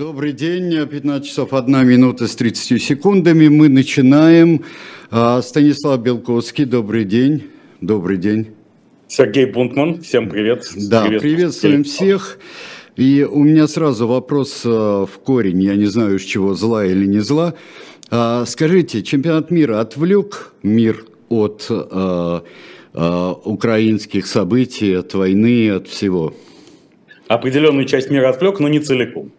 Добрый день, 15 часов 1 минута с 30 секундами. Мы начинаем. А, Станислав Белковский, добрый день. Добрый день. Сергей Бунтман, всем привет. Да, приветствуем всех. И у меня сразу вопрос а, в корень, я не знаю, с чего, зла или не зла. А, скажите, чемпионат мира отвлек мир от украинских событий, от войны, от всего? Определенную часть мира отвлек, но не целиком.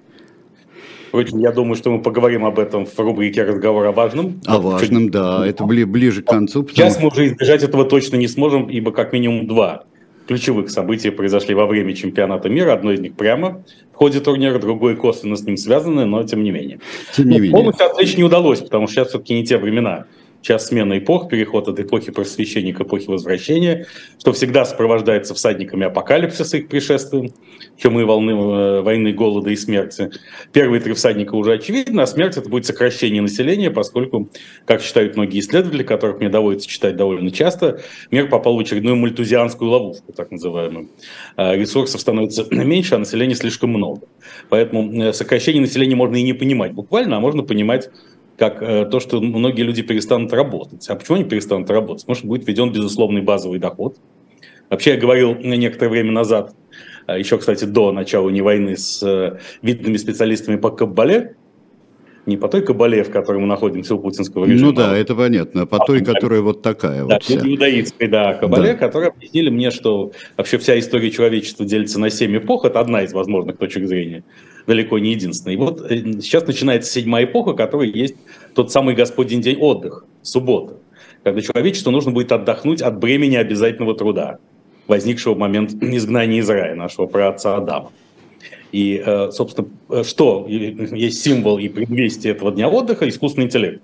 Впрочем, я думаю, что мы поговорим об этом в рубрике «Разговор о важном». О важном, Чуть... да, это бли- ближе к концу. Потому... Сейчас мы уже избежать этого точно не сможем, ибо как минимум два ключевых события произошли во время чемпионата мира. Одно из них прямо в ходе турнира, другое косвенно с ним связано, но тем не менее. Тем не ну, менее. Полностью отвлечь не удалось, потому что сейчас все-таки не те времена час смены эпох, переход от эпохи просвещения к эпохе возвращения, что всегда сопровождается всадниками апокалипсиса их пришествием, чумы, волны, э, войны, голода и смерти. Первые три всадника уже очевидны, а смерть это будет сокращение населения, поскольку, как считают многие исследователи, которых мне доводится читать довольно часто, мир попал в очередную мультузианскую ловушку, так называемую. А ресурсов становится меньше, а населения слишком много. Поэтому э, сокращение населения можно и не понимать буквально, а можно понимать как э, то, что многие люди перестанут работать. А почему они перестанут работать? Что будет введен безусловный базовый доход. Вообще, я говорил некоторое время назад, э, еще, кстати, до начала не войны, с э, видными специалистами по Каббале, не по той кабале, в которой мы находимся у путинского режима. Ну да, это понятно, а по той, которая вот такая да, вот вся. иудаистской, да, кабале, да. которые объяснили мне, что вообще вся история человечества делится на семь эпох, это одна из возможных точек зрения далеко не единственный. И вот э, сейчас начинается седьмая эпоха, которая есть тот самый Господень день отдых, суббота, когда человечеству нужно будет отдохнуть от бремени обязательного труда, возникшего в момент изгнания из рая нашего праотца Адама. И, э, собственно, что есть символ и предвестие этого дня отдыха – искусственный интеллект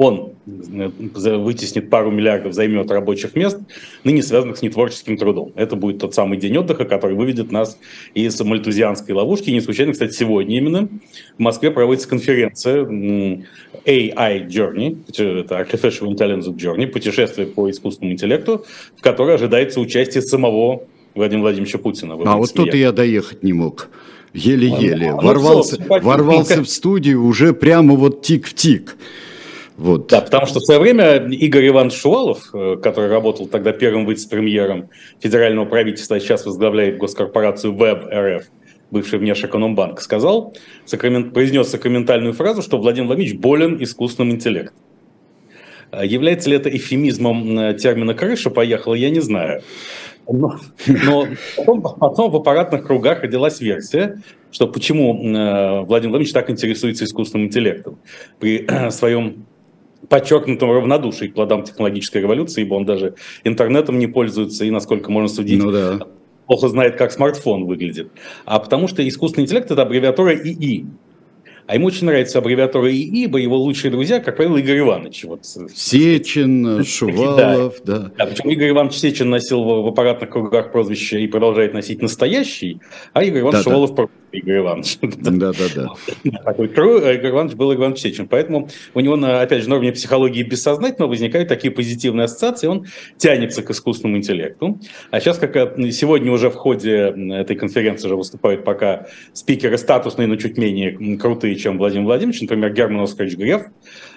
он э, вытеснит пару миллиардов, займет рабочих мест, ныне связанных с нетворческим трудом. Это будет тот самый день отдыха, который выведет нас из мальтузианской ловушки. не случайно, кстати, сегодня именно в Москве проводится конференция AI Journey, это Artificial Intelligence Journey, путешествие по искусственному интеллекту, в которой ожидается участие самого Владимира Владимировича Путина. А вот тут я доехать не мог. Еле-еле. А, ворвался, ну, ворвался в студию уже прямо вот тик в тик. Вот. Да, потому что в свое время Игорь Иванович Шувалов, э, который работал тогда первым вице-премьером федерального правительства, а сейчас возглавляет госкорпорацию Web РФ, бывший внешэкономбанк, сказал, сакрамент, произнес сакраментальную фразу, что Владимир Владимирович болен искусственным интеллектом. А является ли это эфемизмом э, термина «крыша поехала», я не знаю. Но, но потом, потом в аппаратных кругах родилась версия, что почему э, Владимир Владимирович так интересуется искусственным интеллектом. При своем подчеркнутом равнодушии к плодам технологической революции, ибо он даже интернетом не пользуется и, насколько можно судить, ну, да. плохо знает, как смартфон выглядит. А потому что искусственный интеллект – это аббревиатура ИИ. А ему очень нравится аббревиатура ИИ, ибо его лучшие друзья, как правило, Игорь Иванович. Вот. Сечин, Шувалов, да. да. да. Причем Игорь Иванович Сечин носил в, аппаратных кругах прозвище и продолжает носить настоящий, а Игорь Иванович да, Шувалов да. Игорь Иванович. Да, да, да. Такой Игорь Иванович был Игорь Иванович Сечин. Поэтому у него, опять же, на уровне психологии бессознательно возникают такие позитивные ассоциации, он тянется к искусственному интеллекту. А сейчас, как э, сегодня уже в ходе этой конференции уже выступают пока спикеры статусные, но чуть менее крутые, чем Владимир Владимирович, например, Герман Оскарович Греф, э,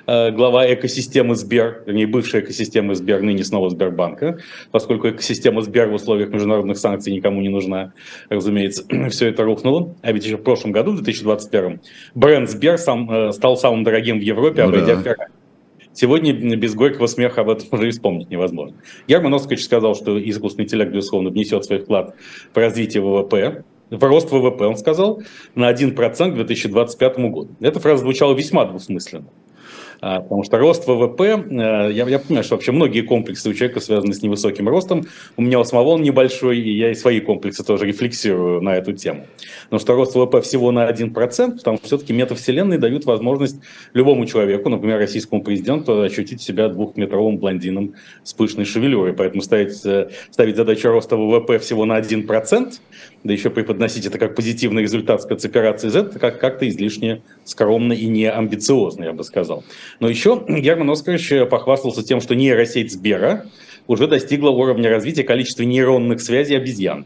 глава экосистемы Сбер, вернее, бывшая экосистема Сбер, ныне снова Сбербанка, поскольку экосистема Сбер в условиях международных санкций никому не нужна, разумеется, все это рухнуло. А ведь еще в прошлом году, в 2021, бренд Сбер сам, э, стал самым дорогим в Европе, ну, обойдя да. Сегодня без горького смеха об этом уже и вспомнить невозможно. Герман Оскарович сказал, что искусственный интеллект, безусловно, внесет свой вклад в развитие ВВП, в рост ВВП, он сказал, на 1% к 2025 году. Эта фраза звучала весьма двусмысленно. А, потому что рост ВВП, э, я, я понимаю, что вообще многие комплексы у человека связаны с невысоким ростом. У меня у самого он небольшой, и я и свои комплексы тоже рефлексирую на эту тему. Но что рост ВВП всего на 1%, потому что все-таки метавселенные дают возможность любому человеку, например, российскому президенту, ощутить себя двухметровым блондином с пышной шевелюрой. Поэтому ставить, э, ставить задачу роста ВВП всего на 1%, да еще преподносить это как позитивный результат спецоперации Z, это как- как-то излишне скромно и не амбициозно, я бы сказал. Но еще Герман Оскарович похвастался тем, что нейросеть Сбера уже достигла уровня развития количества нейронных связей обезьян.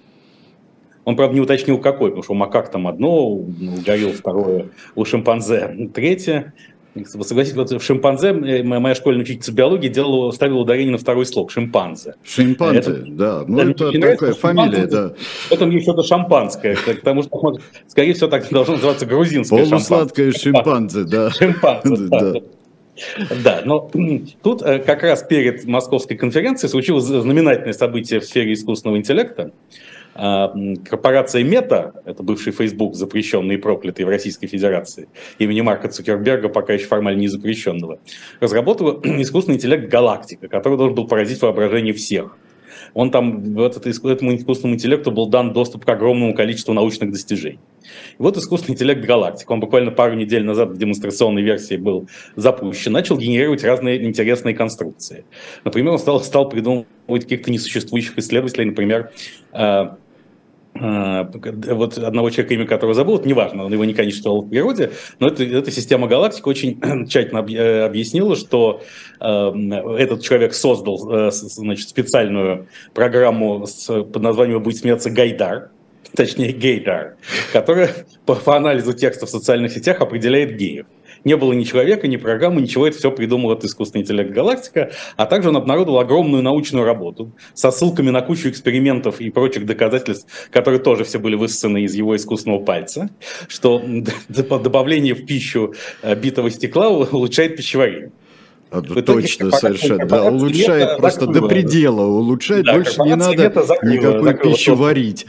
Он, правда, не уточнил, какой, потому что у макак там одно, у горилл второе, у шимпанзе третье. Согласитесь, вот в шимпанзе э, моя школьная учительница биологии делала, ставила ударение на второй слог – шимпанзе. Шимпанзе, это, да. Ну, это такая фамилия, да. В этом есть что-то шампанское, потому что, скорее всего, так должно называться грузинское Полусладкое шимпанзе, да. Шимпанзе, да. Да, но тут э, как раз перед московской конференцией случилось знаменательное событие в сфере искусственного интеллекта. А, корпорация Мета, это бывший Facebook, запрещенный и проклятый в Российской Федерации, имени Марка Цукерберга, пока еще формально не запрещенного, разработала искусственный интеллект «Галактика», который должен был поразить воображение всех. Он там, вот это, этому искусственному интеллекту был дан доступ к огромному количеству научных достижений. И вот искусственный интеллект «Галактика», он буквально пару недель назад в демонстрационной версии был запущен, начал генерировать разные интересные конструкции. Например, он стал, стал придумывать каких-то несуществующих исследователей, например, э, вот одного человека, имя которого забыл, это неважно, он его никогда не читал в природе, но это, эта система галактик очень тщательно э, объяснила, что э, этот человек создал э, значит, специальную программу с, под названием «Будет смеяться Гайдар», точнее Гейдар, которая по, по анализу текста в социальных сетях определяет геев не было ни человека, ни программы, ничего, это все придумал этот искусственный интеллект «Галактика», а также он обнародовал огромную научную работу со ссылками на кучу экспериментов и прочих доказательств, которые тоже все были высосаны из его искусственного пальца, что добавление в пищу э, битого стекла улучшает пищеварение. А, точно, совершенно. Да, улучшает просто закрыла. до предела. Улучшает, да, больше не надо закрыла, никакой закрыла пищу варить.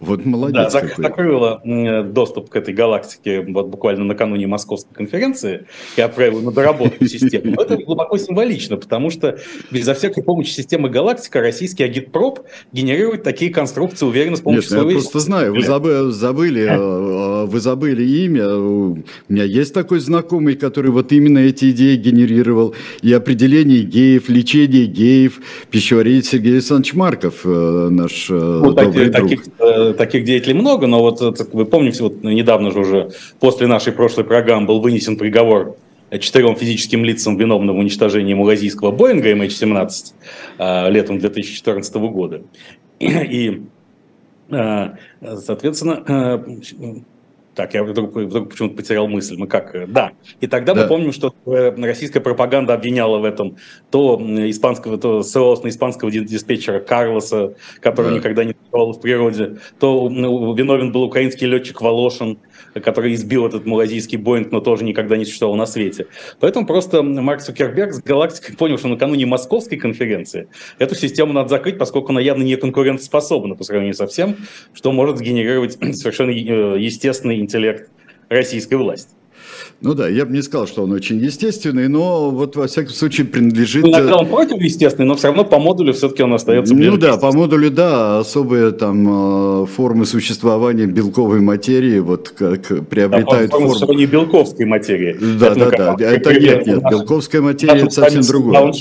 Вот молодец да, какой. закрыла доступ к этой галактике вот буквально накануне московской конференции и отправила на доработку систему. Но это глубоко символично, потому что безо всякой помощи системы галактика российский агитпроп генерирует такие конструкции уверенно с помощью Нет, своего... я просто знаю, вы забыли, забыли, э, э, вы забыли имя. У меня есть такой знакомый, который вот именно эти идеи генерировал. И определение геев, лечение геев, пищеваритель Сергей Александрович Марков, э, наш ну, добрый таких, друг. Таких, таких деятелей много, но вот вы помните, вот недавно же уже после нашей прошлой программы был вынесен приговор четырем физическим лицам, виновным в уничтожении малазийского Боинга MH17 э, летом 2014 года. И, э, соответственно, э, так, я вдруг, вдруг почему-то потерял мысль. Мы как? Э, да. И тогда да. мы помним, что э, российская пропаганда обвиняла в этом то испанского, то ссылалась на испанского диспетчера Карлоса, который да. никогда не бывал в природе, то виновен был украинский летчик Волошин, который избил этот малазийский Боинг, но тоже никогда не существовал на свете. Поэтому просто Марк Цукерберг с Галактикой понял, что накануне московской конференции эту систему надо закрыть, поскольку она явно не конкурентоспособна по сравнению со всем, что может сгенерировать совершенно э, естественный интеллект российской власти. Ну да, я бы не сказал, что он очень естественный, но вот во всяком случае принадлежит... Иногда э, он против естественный, но все равно по модулю все-таки он остается Ну да, по модулю, да, особые там э, формы существования белковой материи вот как приобретают да, форму... существования белковской материи. Да, это, да, да, это нет, нет, белковская материя это совсем другое.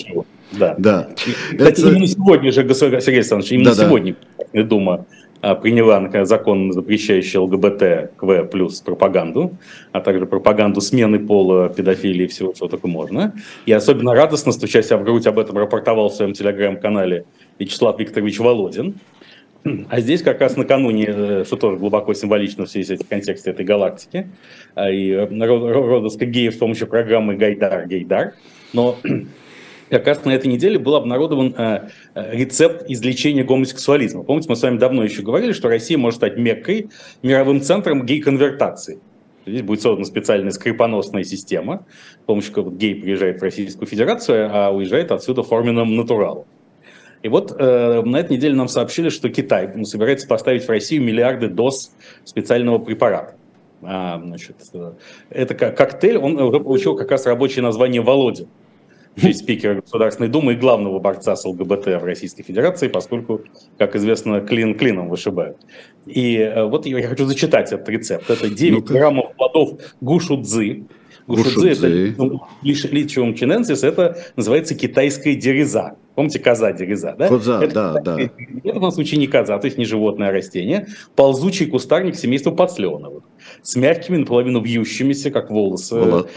Да. да. Кстати, это... именно сегодня же, Сергей Александрович, именно да, сегодня да. Дума а, приняла закон, запрещающий ЛГБТ, КВ плюс пропаганду, а также пропаганду смены пола, педофилии и всего, что только можно. И особенно радостно, стуча себя в грудь, об этом рапортовал в своем телеграм-канале Вячеслав Викторович Володин. А здесь как раз накануне, э, что тоже глубоко символично в связи с контексте этой галактики, а, и э, родовска геев с помощью программы «Гайдар, Гейдар». Но как раз на этой неделе был обнародован э, э, рецепт излечения гомосексуализма. Помните, мы с вами давно еще говорили, что Россия может стать Меккой, мировым центром гей-конвертации. Здесь будет создана специальная скрипоносная система, с помощью которой гей приезжает в Российскую Федерацию, а уезжает отсюда форменным натуралом. И вот э, на этой неделе нам сообщили, что Китай собирается поставить в Россию миллиарды доз специального препарата. А, значит, э, это коктейль, он уже получил как раз рабочее название «Володя» спикера Государственной Думы и главного борца с ЛГБТ в Российской Федерации, поскольку, как известно, клин клином вышибают. И э, вот я хочу зачитать этот рецепт. Это 9 ну граммов плодов гушудзы. Гушудзы – это ну, личиум чиненсис, это называется китайская дереза. Помните, коза дереза, да? Коза, это, да, да. Это в данном случае не коза, то есть не животное, а растение. Ползучий кустарник семейства подсленовых. С мягкими, наполовину вьющимися, как волосы, Воло...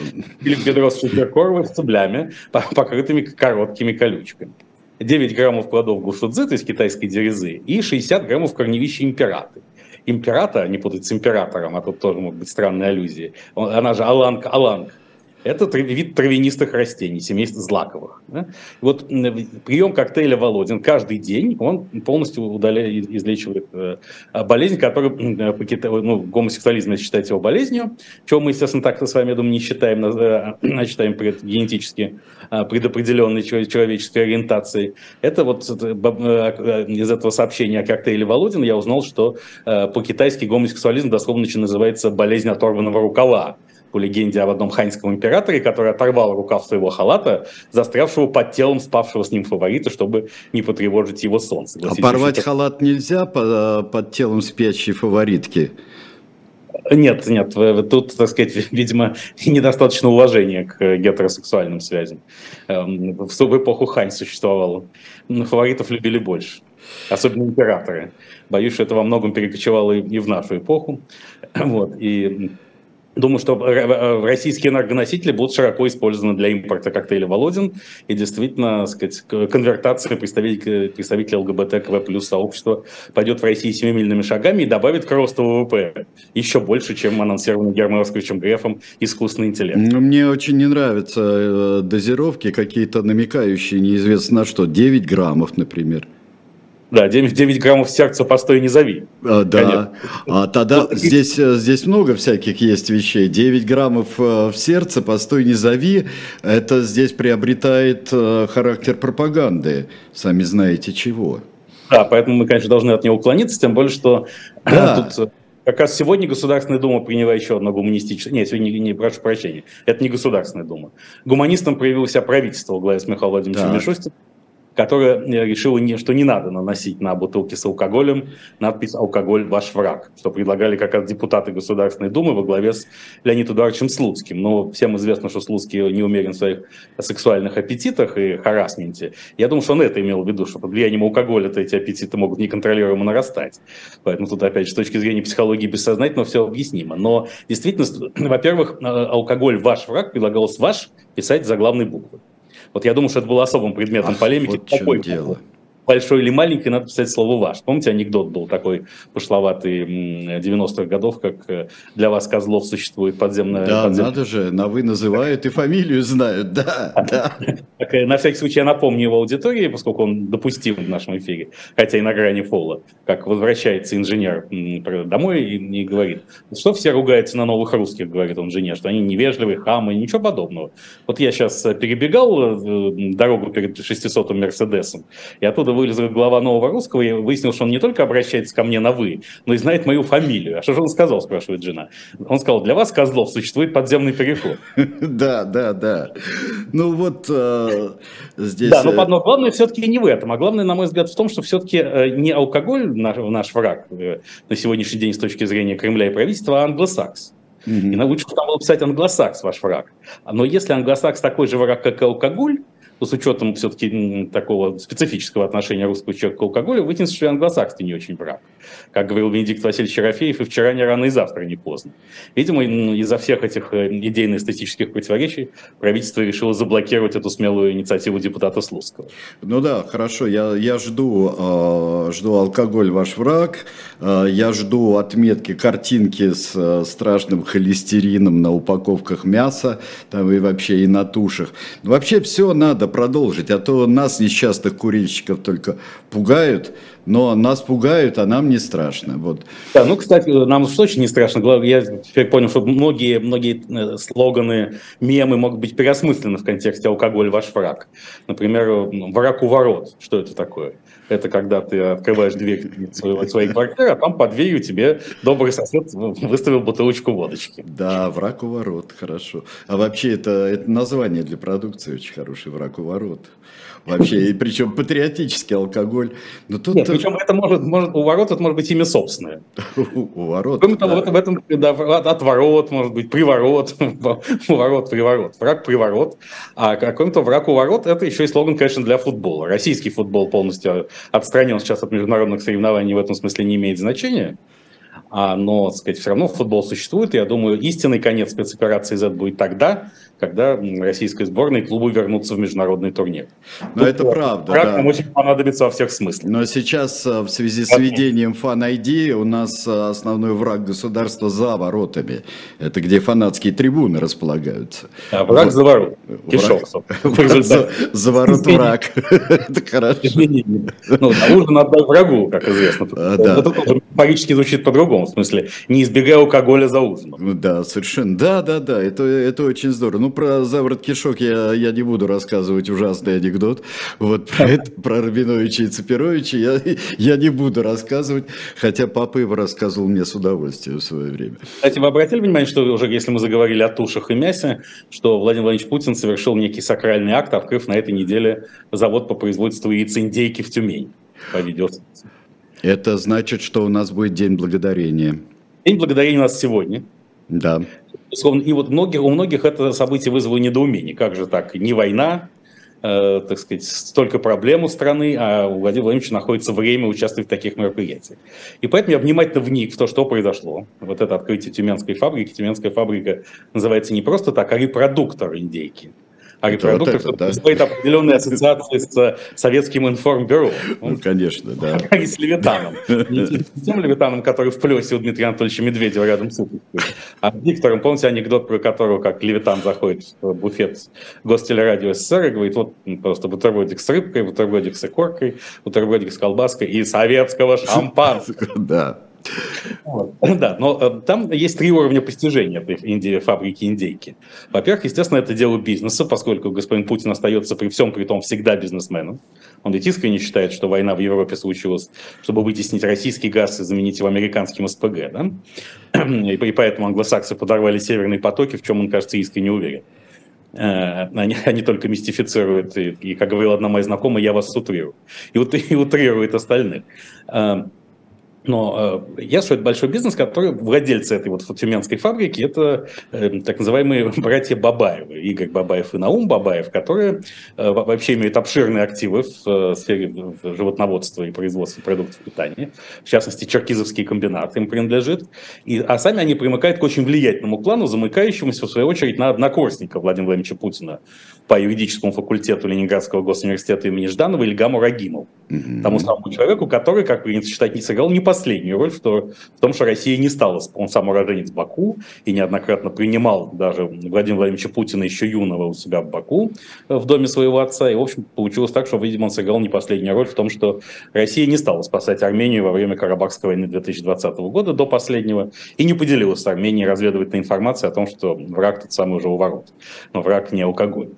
или бедро с стеблями, покрытыми короткими колючками. 9 граммов плодов гушудзы, то есть китайской дерезы, и 60 граммов корневища императы. императора, не путать с императором, а тут тоже могут быть странные аллюзии. Она же Аланка, Аланг. Это вид травянистых растений, семейства злаковых. Вот прием коктейля Володин каждый день, он полностью удаляет, излечивает э, болезнь, которая э, ну, гомосексуализм считает его болезнью, чего мы, естественно, так с вами, я думаю, не считаем, э, считаем генетически предопределенной человеческой ориентацией. Это вот из этого сообщения о коктейле Володин я узнал, что по-китайски гомосексуализм дословно называется болезнь оторванного рукава по легенде об одном ханьском императоре, который оторвал рукав своего халата, застрявшего под телом спавшего с ним фаворита, чтобы не потревожить его сон. Порвать что... халат нельзя под, под телом спящей фаворитки? Нет, нет, тут, так сказать, видимо, недостаточно уважения к гетеросексуальным связям. Эм, в эпоху Хань существовало. Фаворитов любили больше, особенно императоры. Боюсь, что это во многом перекочевало и в нашу эпоху. Вот, и Думаю, что э, российские энергоносители будут широко использованы для импорта коктейля «Володин». И действительно, сказать, конвертация представителей, представителей ЛГБТ плюс сообщества пойдет в России семимильными шагами и добавит к росту ВВП еще больше, чем анонсированный Германом Оскаровичем Грефом искусственный интеллект. Ну, мне очень не нравятся э, дозировки какие-то намекающие неизвестно на что. 9 граммов, например. Да, 9, 9 граммов сердца постой не зови. А, да, Конечно. а тогда вот, здесь, э, здесь много всяких есть вещей. 9 граммов э, в сердце постой не зови, это здесь приобретает э, характер пропаганды, сами знаете чего. Да, поэтому мы, конечно, должны от него уклониться, тем более, что да. тут как раз сегодня Государственная Дума приняла еще одно гуманистическое... Нет, сегодня не, не прошу прощения. Это не Государственная Дума. Гуманистам проявился правительство во главе с Михаилом Владимировичем Мишустиным которая э, решила, не, что не надо наносить на бутылки с алкоголем надпись «Алкоголь – ваш враг», что предлагали как раз депутаты Государственной Думы во главе с Леонидом Эдуардовичем Слуцким. Но всем известно, что Слуцкий не умерен в своих сексуальных аппетитах и харасменте. Я думаю, что он это имел в виду, что под влиянием алкоголя-то эти аппетиты могут неконтролируемо нарастать. Поэтому тут, опять же, с точки зрения психологии бессознательно все объяснимо. Но действительно, во-первых, э, алкоголь «ваш враг» предлагалось «ваш» писать за главной буквы. Вот я думаю, что это было особым предметом Ах, полемики. Вот Какой дело большой или маленький, надо писать слово «ваш». Помните, анекдот был такой пошловатый 90-х годов, как э, для вас, Козлов, существует подземная... Да, подземная... надо же, на «вы» называют и фамилию знают, да, да. Так, э, на всякий случай я напомню его аудитории, поскольку он допустим в нашем эфире, хотя и на грани фола, как возвращается инженер домой и, и говорит, что все ругаются на новых русских, говорит он жене, что они невежливые, хамы, ничего подобного. Вот я сейчас э, перебегал дорогу перед 600-м Мерседесом, и оттуда вылез глава нового русского, и выяснил, что он не только обращается ко мне на «вы», но и знает мою фамилию. А что же он сказал, спрашивает жена. Он сказал, для вас, Козлов, существует подземный переход. Да, да, да. Ну вот э, здесь... Да, но, э, но главное все-таки не в этом, а главное, на мой взгляд, в том, что все-таки э, не алкоголь наш, враг на сегодняшний день с точки зрения Кремля и правительства, а англосакс. И лучше там было писать англосакс, ваш враг. Но если англосакс такой же враг, как и алкоголь, то с учетом все-таки такого специфического отношения русского человека к алкоголю, вытянется, что и англосаксы не очень прав. Как говорил Венедикт Васильевич Ерофеев, и вчера не рано, и завтра не поздно. Видимо, из-за всех этих э, идейно-эстетических противоречий правительство решило заблокировать эту смелую инициативу депутата Слуцкого. Ну да, хорошо, я, я жду, э, жду алкоголь ваш враг, э, я жду отметки, картинки с э, страшным холестерином на упаковках мяса, там и вообще и на тушах. Вообще все надо продолжить, а то нас, несчастных курильщиков, только пугают, но нас пугают, а нам не страшно. Вот. Да, ну, кстати, нам уж точно не страшно. Я теперь понял, что многие, многие э, слоганы, мемы могут быть переосмыслены в контексте «алкоголь ваш враг». Например, «враг у ворот». Что это такое? Это когда ты открываешь дверь своей, своей квартиры, а там под дверью тебе добрый сосед выставил бутылочку водочки. Да, враг у ворот, хорошо. А вообще это, это название для продукции очень хороший, враг у ворот вообще, и причем патриотический алкоголь. Но тут... Нет, причем это может, может, у ворот это может быть имя собственное. У ворот, Кроме того, в этом да, от ворот, может быть, приворот, у ворот, приворот, враг, приворот. А кроме того, враг у ворот, это еще и слоган, конечно, для футбола. Российский футбол полностью отстранен сейчас от международных соревнований, в этом смысле не имеет значения. А, но, так сказать, все равно футбол существует, и я думаю, истинный конец спецоперации Z будет тогда, когда российской сборной клубы вернутся в международный турнир. Но Тут это правда. Как да. нам очень понадобится во всех смыслах. Но сейчас э, в связи с введением Fan ID у нас э, основной враг государства за воротами. Это где фанатские трибуны располагаются. А враг вот. за ворот. Кишок, за, за ворот враг. Это хорошо. Ну, ужин отдай врагу, как известно. А. Это тоже магически звучит по-другому, в смысле, не избегай алкоголя за ужином. Да, совершенно. Да, да, да, это, это очень здорово. Ну, про заворот кишок я, я не буду рассказывать ужасный анекдот. Вот про, это, про Рабиновича и Цепировича я, я не буду рассказывать, хотя папа его рассказывал мне с удовольствием в свое время. Кстати, вы обратили внимание, что уже если мы заговорили о тушах и мясе, что Владимир Владимирович Путин совершил некий сакральный акт, открыв на этой неделе завод по производству яиц индейки в Тюмень по видеосвязи. Это значит, что у нас будет День Благодарения. День Благодарения у нас сегодня. Да. И вот многих, у многих это событие вызвало недоумение. Как же так? Не война, э, так сказать, столько проблем у страны, а у Владимира Владимировича находится время участвовать в таких мероприятиях. И поэтому я внимательно вник в то, что произошло. Вот это открытие Тюменской фабрики. Тюменская фабрика называется не просто так, а репродуктор индейки а репродуктор вот это, да. определенные ассоциации с советским информбюро. Ну, конечно, да. И с Левитаном. Не тем Левитаном, который в плюсе у Дмитрия Анатольевича Медведева рядом с а диктором. Помните анекдот, про которого, как Левитан заходит в буфет гостелерадио СССР и говорит, вот просто бутербродик с рыбкой, бутербродик с икоркой, бутербродик с колбаской и советского шампанского. Да. Да, но э, там есть три уровня постижения Индии, фабрики индейки. Во-первых, естественно, это дело бизнеса, поскольку господин Путин остается при всем при том всегда бизнесменом. Он ведь искренне считает, что война в Европе случилась, чтобы вытеснить российский газ и заменить его американским СПГ. Да? И поэтому англосаксы подорвали северные потоки, в чем он, кажется, искренне уверен. Э, они, они только мистифицируют, и, и, как говорила одна моя знакомая, я вас утрирую. И, и утрирует остальных. Э, но э, я что это большой бизнес, который владельцы этой вот тюменской фабрики, это э, так называемые братья Бабаевы, Игорь Бабаев и Наум Бабаев, которые э, вообще имеют обширные активы в э, сфере животноводства и производства продуктов питания. В частности, Черкизовский комбинат им принадлежит. И, а сами они примыкают к очень влиятельному клану, замыкающемуся, в свою очередь, на однокурсника Владимира Владимировича Путина по юридическому факультету Ленинградского госуниверситета имени Жданова Ильгаму Рагимову. Mm-hmm. Тому самому человеку, который, как принято считать, не сыграл не последнюю роль в, то, в том, что Россия не стала, он сам уроженец Баку и неоднократно принимал даже Владимира Владимировича Путина еще юного у себя в Баку э, в доме своего отца. И, в общем, получилось так, что, видимо, он сыграл не последнюю роль в том, что Россия не стала спасать Армению во время Карабахской войны 2020 года до последнего и не поделилась с Арменией разведывательной информацией о том, что враг тот самый уже у ворот. Но враг не алкоголь.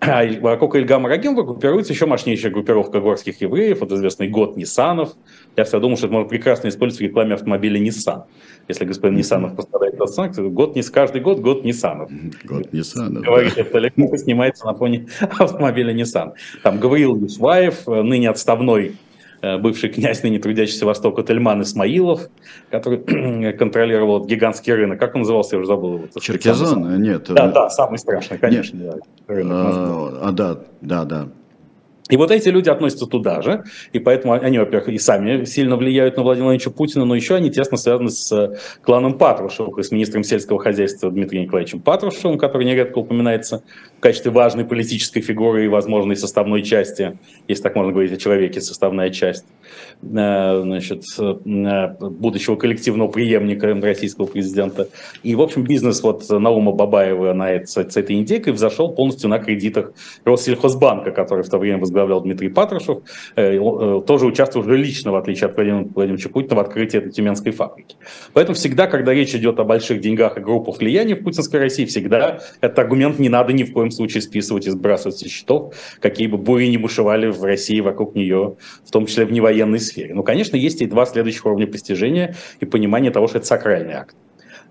А вокруг Ильгама Рагимова группируется еще мощнейшая группировка горских евреев, вот известный год Ниссанов. Я всегда думал, что это можно прекрасно использовать в рекламе автомобиля Nissan. Если господин Ниссанов пострадает от санкций, год не каждый год год Ниссанов. Год Ниссанов. Говорит, да. это легко снимается на фоне автомобиля Nissan. Там Гавриил Юсваев, ныне отставной Э, бывший князь, ныне трудящийся Востока Тельман Исмаилов, который контролировал гигантский рынок. Как он назывался, я уже забыл. его. Черкизон? Нет. Да, да, самый страшный, конечно. Нет. Рынок а, а, да, да, да. И вот эти люди относятся туда же, и поэтому они, во-первых, и сами сильно влияют на Владимира Владимировича Путина, но еще они тесно связаны с э, кланом Патрушевых и с министром сельского хозяйства Дмитрием Николаевичем Патрушевым, который нередко упоминается в качестве важной политической фигуры и возможной составной части, если так можно говорить о человеке, составная часть э, значит, э, будущего коллективного преемника российского президента. И, в общем, бизнес вот Наума Бабаева на это, с этой индейкой взошел полностью на кредитах Россельхозбанка, который в то время возглавлял Дмитрий Патрушев, э, тоже участвовал уже лично, в отличие от Владимира Владимировича Путина, в открытии этой тюменской фабрики. Поэтому всегда, когда речь идет о больших деньгах и группах влияния в путинской России, всегда этот аргумент не надо ни в коем случае списывать и сбрасывать со счетов, какие бы бури не бушевали в России вокруг нее, в том числе в невоенной сфере. Но, конечно, есть и два следующих уровня постижения и понимания того, что это сакральный акт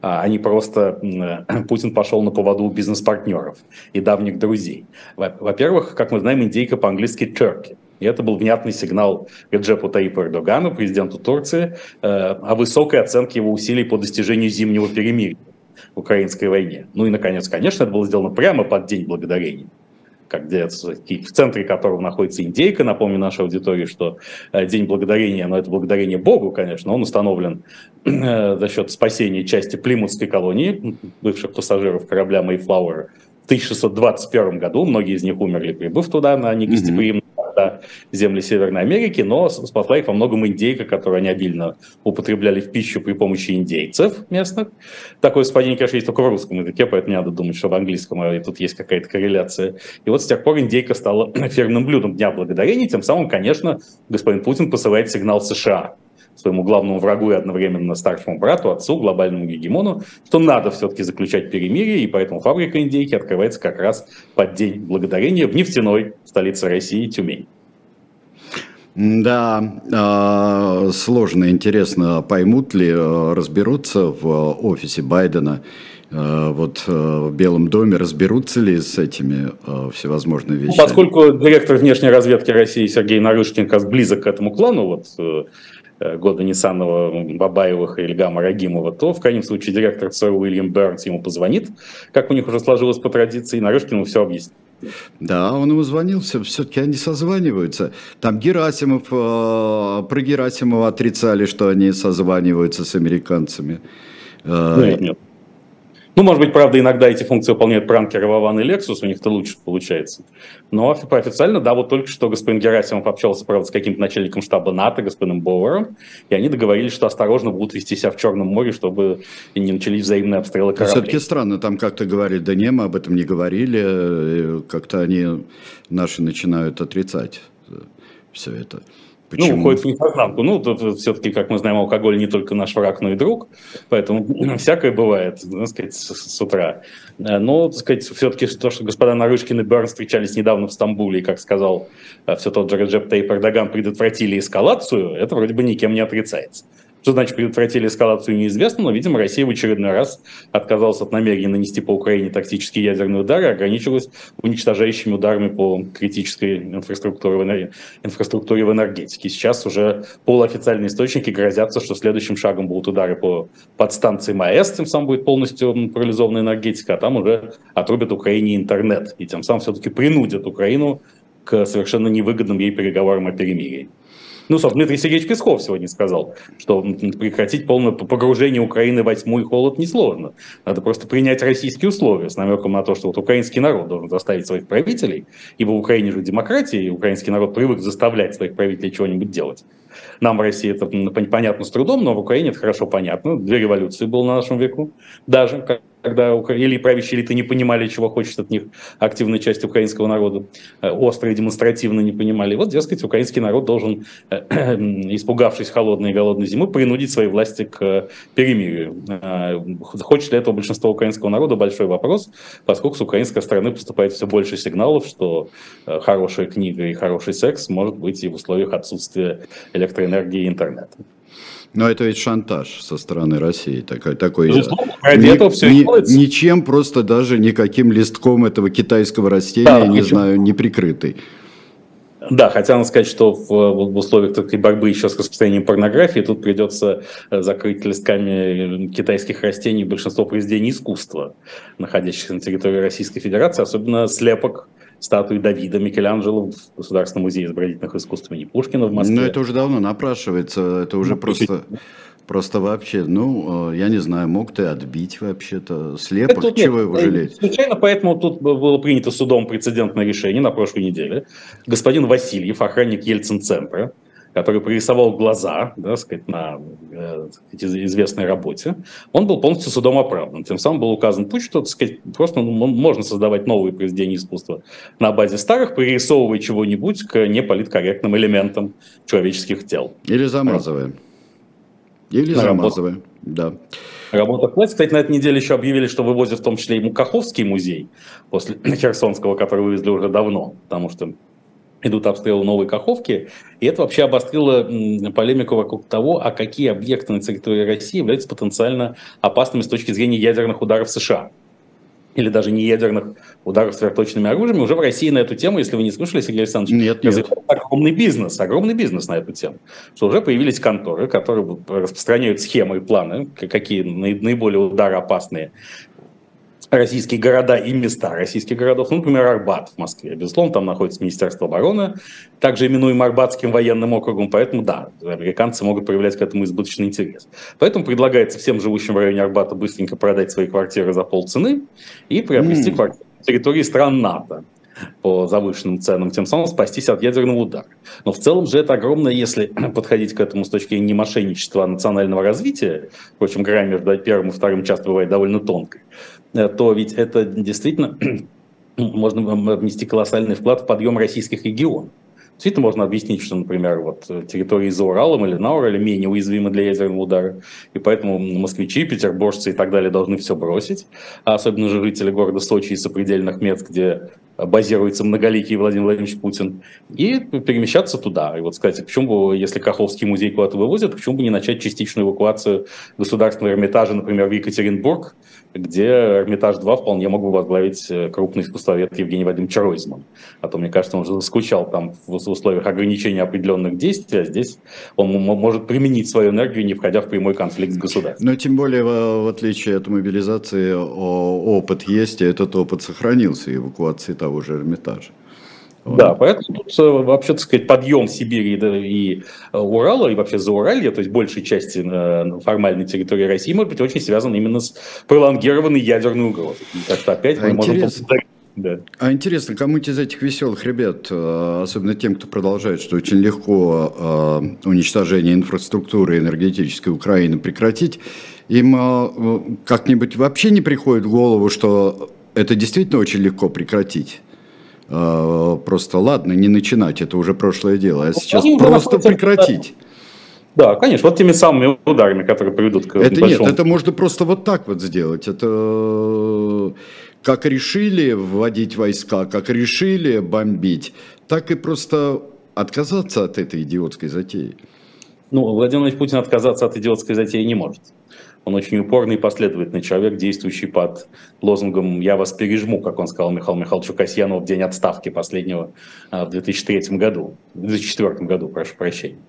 а не просто Путин пошел на поводу бизнес-партнеров и давних друзей. Во-первых, как мы знаем, индейка по-английски turkey. И это был внятный сигнал Реджепу Таипу Эрдогану, президенту Турции, э, о высокой оценке его усилий по достижению зимнего перемирия украинской войне. Ну и, наконец, конечно, это было сделано прямо под День Благодарения. как где, в центре которого находится индейка. Напомню нашей аудитории, что э, День Благодарения, но это благодарение Богу, конечно, он установлен э, за счет спасения части Плимутской колонии, бывших пассажиров корабля Mayflower в 1621 году. Многие из них умерли, прибыв туда на негостеприимном это земли Северной Америки, но спасла их во многом индейка, которую они обильно употребляли в пищу при помощи индейцев местных. Такое совпадение, конечно, есть только в русском языке, поэтому не надо думать, что в английском и тут есть какая-то корреляция. И вот с тех пор индейка стала фирменным блюдом Дня Благодарения, тем самым, конечно, господин Путин посылает сигнал США своему главному врагу и одновременно старшему брату, отцу, глобальному гегемону, что надо все-таки заключать перемирие, и поэтому фабрика индейки открывается как раз под День Благодарения в нефтяной столице России Тюмень. Да, а, сложно, интересно, поймут ли, а, разберутся в офисе Байдена, а, вот в Белом доме, разберутся ли с этими всевозможными ну, вещами? Поскольку директор внешней разведки России Сергей Нарышкин как близок к этому клану, вот э, Э, года Нисанова, Бабаевых и Ильгама Рагимова, то в крайнем случае директор ЦРУ Уильям Бернс ему позвонит, как у них уже сложилось по традиции, и Нарышкин ему все объяснит. Да, он ему звонил, все, все-таки они созваниваются. Там Герасимов, э, про Герасимова отрицали, что они созваниваются с американцами. Э, нет, нет. Ну, может быть, правда, иногда эти функции выполняют пранкеры Вован и Lexus, у них это лучше получается. Но официально, да, вот только что господин Герасимов общался, правда, с каким-то начальником штаба НАТО, господином Боуэром, и они договорились, что осторожно будут вести себя в Черном море, чтобы не начались взаимные обстрелы кораблей. Все-таки странно, там как-то говорили, да не, мы об этом не говорили, как-то они наши начинают отрицать все это. Почему? Ну, уходит в инфознанку. Ну, все-таки, как мы знаем, алкоголь не только наш враг, но и друг, поэтому всякое бывает, так сказать, с, с утра. Э, но, так сказать, все-таки то, что господа Нарышкин и Берн встречались недавно в Стамбуле, и, как сказал э, все тот же Реджеп Тейп Эрдоган, предотвратили эскалацию, это вроде бы никем не отрицается. Что значит предотвратили эскалацию, неизвестно, но, видимо, Россия в очередной раз отказалась от намерения нанести по Украине тактические ядерные удары ограничилась уничтожающими ударами по критической инфраструктуре в, инфраструктуре в энергетике. Сейчас уже полуофициальные источники грозятся, что следующим шагом будут удары по подстанции МАЭС, тем самым будет полностью парализована энергетика, а там уже отрубят Украине интернет, и тем самым все-таки принудят Украину к совершенно невыгодным ей переговорам о перемирии. Ну, собственно, Дмитрий Сергеевич Песков сегодня сказал, что прекратить полное погружение Украины во тьму и холод несложно. Надо просто принять российские условия с намеком на то, что вот украинский народ должен заставить своих правителей, ибо в Украине же демократия, и украинский народ привык заставлять своих правителей чего-нибудь делать. Нам в России это понятно с трудом, но в Украине это хорошо понятно. Две революции было на нашем веку. Даже когда или правящие элиты не понимали, чего хочет от них активная часть украинского народа, э, остро и демонстративно не понимали. вот, дескать, украинский народ должен, э, испугавшись холодной и голодной зимы, принудить свои власти к перемирию. Э, хочет ли этого большинство украинского народа, большой вопрос, поскольку с украинской стороны поступает все больше сигналов, что хорошая книга и хороший секс может быть и в условиях отсутствия электроэнергии и интернета. Но это ведь шантаж со стороны России. Такой, такой ни, этого все ни, ничем, просто даже никаким листком этого китайского растения, да, не ничего. знаю, не прикрытый. Да, хотя надо сказать, что в, в условиях такой борьбы еще с распространением порнографии тут придется э, закрыть листками китайских растений большинство произведений искусства, находящихся на территории Российской Федерации, особенно слепок статуи Давида Микеланджело в Государственном музее изобразительных искусств имени Пушкина в Москве. Но это уже давно напрашивается, это уже ну, просто... Просто вообще, ну, э, я не знаю, мог ты отбить вообще-то слепок, это, чего нет, его жалеть? Случайно, поэтому тут было принято судом прецедентное решение на прошлой неделе. Господин Васильев, охранник Ельцин-центра, который прорисовал глаза, да, сказать, на э, известной работе, он был полностью судом оправдан. Тем самым был указан путь, что, так сказать, просто ну, можно создавать новые произведения искусства на базе старых, пририсовывая чего-нибудь к неполиткорректным элементам человеческих тел. Или замазывая. Или на замазывая, работу. да. Работа класс. Кстати, на этой неделе еще объявили, что вывозят в том числе и Мукаховский музей после Херсонского, который вывезли уже давно, потому что идут обстрелы Новой Каховки, и это вообще обострило полемику вокруг того, а какие объекты на территории России являются потенциально опасными с точки зрения ядерных ударов США или даже не ядерных ударов сверхточными оружиями. Уже в России на эту тему, если вы не слышали, Сергей Александрович, нет, нет. огромный бизнес, огромный бизнес на эту тему. Что уже появились конторы, которые распространяют схемы и планы, какие наиболее удароопасные российские города и места российских городов, ну, например, Арбат в Москве. Безусловно, там находится Министерство обороны, также именуем Арбатским военным округом, поэтому да, американцы могут проявлять к этому избыточный интерес. Поэтому предлагается всем живущим в районе Арбата быстренько продать свои квартиры за полцены и приобрести mm. квартиры на территории стран НАТО по завышенным ценам, тем самым спастись от ядерного удара. Но в целом же это огромное, если подходить к этому с точки зрения не мошенничества, а национального развития, впрочем, грань между первым и вторым часто бывает довольно тонкой, Э, то ведь это действительно можно внести колоссальный вклад в подъем российских регионов. Действительно можно объяснить, что, например, вот территории за Уралом или на Урале менее уязвимы для ядерного удара, и поэтому москвичи, петербуржцы и так далее должны все бросить, а особенно же жители города Сочи и сопредельных мест, где базируется многоликий Владимир Владимирович Путин, и перемещаться туда. И вот, кстати, почему бы, если Каховский музей куда-то вывозят, почему бы не начать частичную эвакуацию государственного Эрмитажа, например, в Екатеринбург, где Эрмитаж-2 вполне мог бы возглавить э, крупный искусствовед Евгений Вадимович Ройзман. А то, мне кажется, он уже скучал там в условиях ограничения определенных действий, а здесь он может применить свою энергию, не входя в прямой конфликт с государством. Но тем более, в отличие от мобилизации, опыт есть, и этот опыт сохранился, эвакуации того же Эрмитажа. Да, поэтому тут э, вообще, так сказать, подъем Сибири и э, Урала, и вообще за Зауралья, то есть большей части э, формальной территории России, может быть очень связан именно с пролонгированной ядерной угрозой. Так что опять а мы интересно. можем да. А интересно, кому-нибудь из этих веселых ребят, особенно тем, кто продолжает, что очень легко уничтожение инфраструктуры энергетической Украины прекратить, им как-нибудь вообще не приходит в голову, что это действительно очень легко прекратить? А, просто ладно, не начинать, это уже прошлое дело, а сейчас Они просто прекратить. Да, конечно, вот теми самыми ударами, которые приведут к Это большому... нет, это можно просто вот так вот сделать. Это как решили вводить войска, как решили бомбить, так и просто отказаться от этой идиотской затеи. Ну, Владимир Владимирович Путин отказаться от идиотской затеи не может. Он очень упорный и последовательный человек, действующий под лозунгом «Я вас пережму», как он сказал Михаилу Михайловичу Касьянову в день отставки последнего а, в 2003 году, в 2004 году, прошу прощения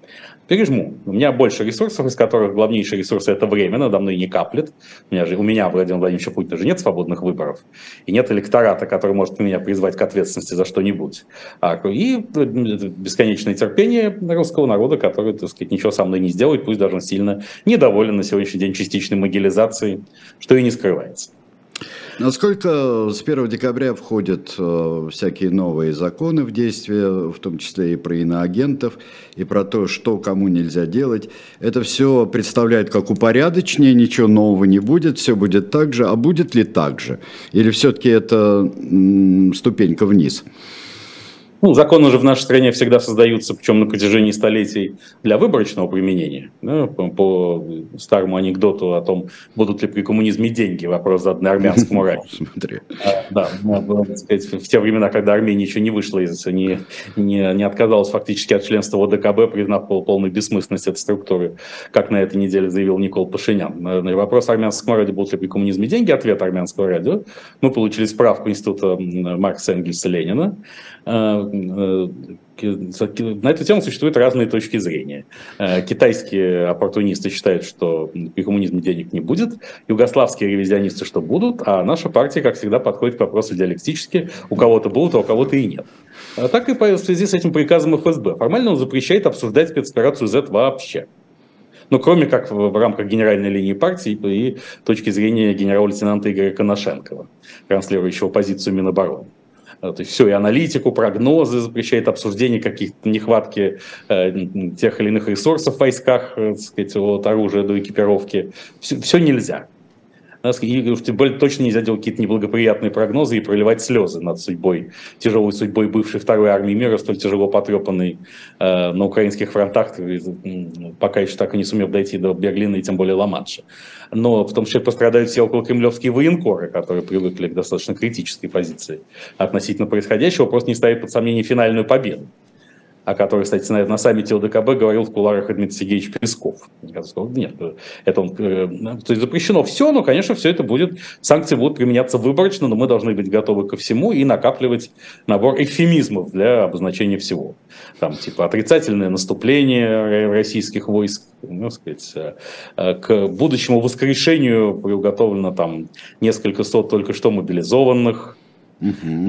пережму. У меня больше ресурсов, из которых главнейший ресурс – это время, надо мной не каплет. У меня, же, у меня Владимира Владимировича Путина же нет свободных выборов, и нет электората, который может меня призвать к ответственности за что-нибудь. А, и бесконечное терпение русского народа, который, так сказать, ничего со мной не сделает, пусть даже он сильно недоволен на сегодняшний день частичной могилизацией, что и не скрывается. Насколько с 1 декабря входят э, всякие новые законы в действие, в том числе и про иноагентов, и про то, что кому нельзя делать. Это все представляет как упорядочнее, ничего нового не будет, все будет так же. А будет ли так же? Или все-таки это ступенька вниз? Ну, законы уже в нашей стране всегда создаются, причем на протяжении столетий, для выборочного применения. Да, по, по старому анекдоту о том, будут ли при коммунизме деньги, вопрос задан армянскому раю. А, да, ну, сказать, в те времена, когда Армения еще не вышла из, не, не, не отказалась фактически от членства ОДКБ, признав полную бессмысленность этой структуры, как на этой неделе заявил Никол Пашинян. На вопрос армянскому радио, будут ли при коммунизме деньги, ответ армянского радио. Мы получили справку Института Маркса Энгельса Ленина, а, на эту тему существуют разные точки зрения. Э, китайские оппортунисты считают, что при коммунизме денег не будет, югославские ревизионисты, что будут, а наша партия, как всегда, подходит к вопросу диалектически. У кого-то будут, а у кого-то и нет. А так и в связи с этим приказом ФСБ. Формально он запрещает обсуждать спецоперацию Z вообще. Ну, кроме как в, рамках генеральной линии партии и точки зрения генерал-лейтенанта Игоря Коношенкова, транслирующего позицию Минобороны. То есть все, и аналитику, прогнозы, запрещает обсуждение каких-то нехватки э, тех или иных ресурсов в войсках, э, так сказать, от оружия до экипировки. Все, все нельзя. И тем более точно нельзя делать какие-то неблагоприятные прогнозы и проливать слезы над судьбой, тяжелой судьбой бывшей второй армии мира, столь тяжело потрепанной э, на украинских фронтах, пока еще так и не сумев дойти до Берлина и тем более Ла-Манша. Но в том числе пострадают все около кремлевские военкоры, которые привыкли к достаточно критической позиции относительно происходящего, просто не ставят под сомнение финальную победу. О которой, кстати, на, на саммите ЛДКБ говорил в куларах Дмитрий Сергеевич Песков. Нет, это он, э, то есть запрещено все, но, конечно, все это будет, санкции будут применяться выборочно, но мы должны быть готовы ко всему и накапливать набор эвфемизмов для обозначения всего. Там, типа, отрицательное наступление российских войск, ну, сказать, э, э, к будущему воскрешению приуготовлено там несколько сот только что мобилизованных, Угу.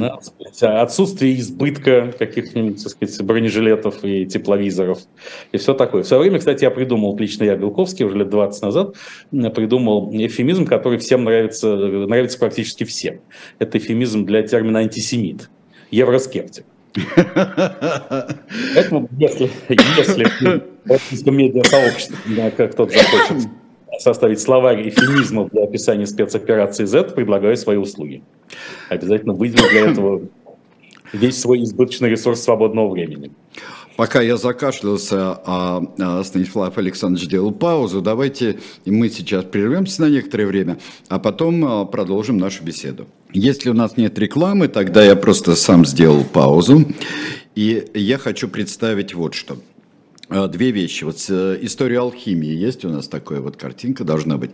Да, отсутствие избытка каких-нибудь, так сказать, бронежилетов и тепловизоров и все такое. В свое время, кстати, я придумал, лично я, Белковский, уже лет 20 назад, придумал эфемизм, который всем нравится, нравится практически всем. Это эфемизм для термина антисемит, евроскептик. Поэтому, если, если в российском медиасообществе, как кто-то захочет составить словарь эфемизмов для описания спецоперации Z, предлагаю свои услуги. Обязательно выделю для этого весь свой избыточный ресурс свободного времени. Пока я закашлялся, а, а Станислав Александрович делал паузу, давайте мы сейчас прервемся на некоторое время, а потом а, продолжим нашу беседу. Если у нас нет рекламы, тогда я просто сам сделал паузу, и я хочу представить вот что – две вещи. Вот э, история алхимии есть у нас такая вот картинка должна быть.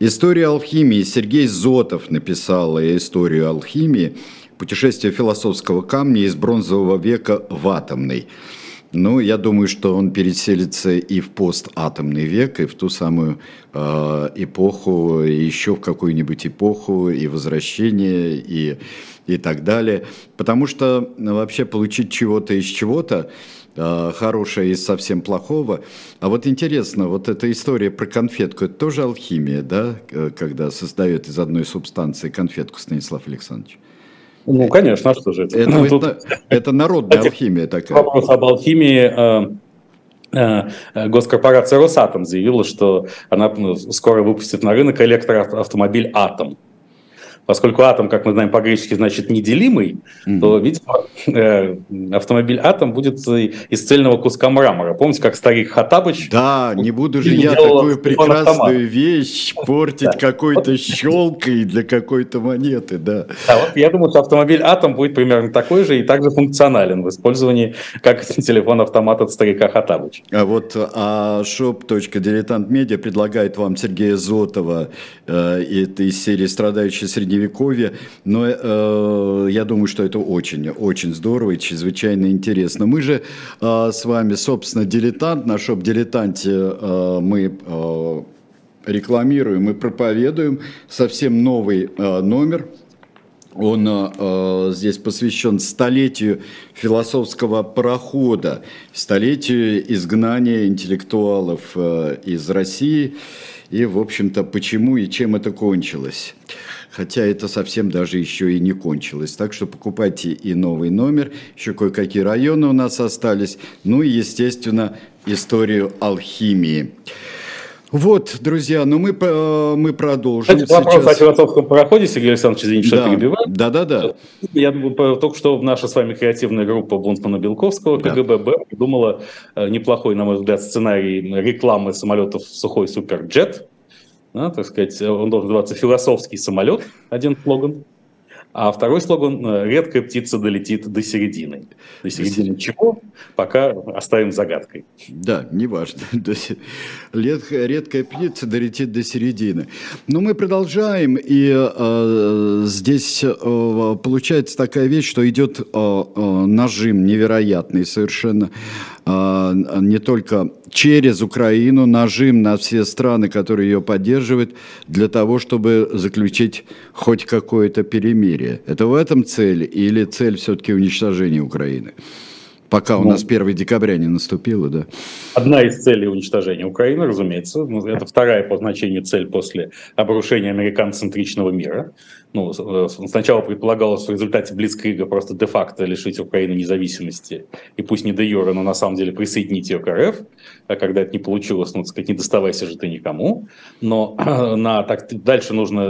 История алхимии. Сергей Зотов написал историю алхимии. Путешествие философского камня из бронзового века в атомный. Ну, я думаю, что он переселится и в постатомный век, и в ту самую э, эпоху, и еще в какую-нибудь эпоху, и возвращение, и, и так далее. Потому что ну, вообще получить чего-то из чего-то, Э, хорошее из совсем плохого. А вот интересно, вот эта история про конфетку, это тоже алхимия, да, э, когда создает из одной субстанции конфетку Станислав Александрович? Ну, конечно, а что же это? Это, ну, Тут... это, это народная алхимия такая. Вопрос об алхимии э, госкорпорация Росатом заявила, что она ну, скоро выпустит на рынок электроавтомобиль «Атом» поскольку атом, как мы знаем по-гречески, значит неделимый, mm-hmm. то, видимо, э, автомобиль атом будет из цельного куска мрамора. Помните, как старик Хатабыч? Да, не буду же я такую прекрасную вещь портить какой-то щелкой для какой-то монеты, да. Да, вот я думаю, что автомобиль атом будет примерно такой же и также функционален в использовании, как телефон-автомат от старика Хатабыча. А вот а shop.diletantmedia предлагает вам Сергея Зотова, э, это из серии «Страдающие среди средневековье, но э, я думаю, что это очень, очень здорово и чрезвычайно интересно. Мы же э, с вами, собственно, дилетант, на шоп-дилетанте э, мы э, рекламируем мы проповедуем. Совсем новый э, номер, он э, здесь посвящен столетию философского парохода, столетию изгнания интеллектуалов э, из России. И, в общем-то, почему и чем это кончилось хотя это совсем даже еще и не кончилось. Так что покупайте и новый номер, еще кое-какие районы у нас остались, ну и, естественно, историю алхимии. Вот, друзья, ну мы, э, мы продолжим. Кстати, сейчас. вопрос о философском пароходе, Сергей Александрович, извините, да, что перебиваю. Да, да, да. Я только что наша с вами креативная группа Бунтмана Белковского, КГБ, да. придумала э, неплохой, на мой взгляд, сценарий рекламы самолетов «Сухой суперджет», да, так сказать, он должен называться «Философский самолет», один слоган. А второй слоган «Редкая птица долетит до середины». До середины чего? Пока оставим загадкой. Да, неважно. Редкая птица долетит до середины. Но мы продолжаем, и э, здесь э, получается такая вещь, что идет э, э, нажим невероятный совершенно не только через Украину, нажим на все страны, которые ее поддерживают, для того, чтобы заключить хоть какое-то перемирие. Это в этом цель или цель все-таки уничтожения Украины? Пока у ну, нас 1 декабря не наступило, да. Одна из целей уничтожения Украины, разумеется. Ну, это вторая по значению цель после обрушения американцентричного мира. Ну, э, сначала предполагалось в результате Блицкрига просто де-факто лишить Украину независимости, и пусть не де юре, но на самом деле присоединить ее к РФ. А когда это не получилось, ну, так сказать, не доставайся же ты никому. Но на, так, дальше нужно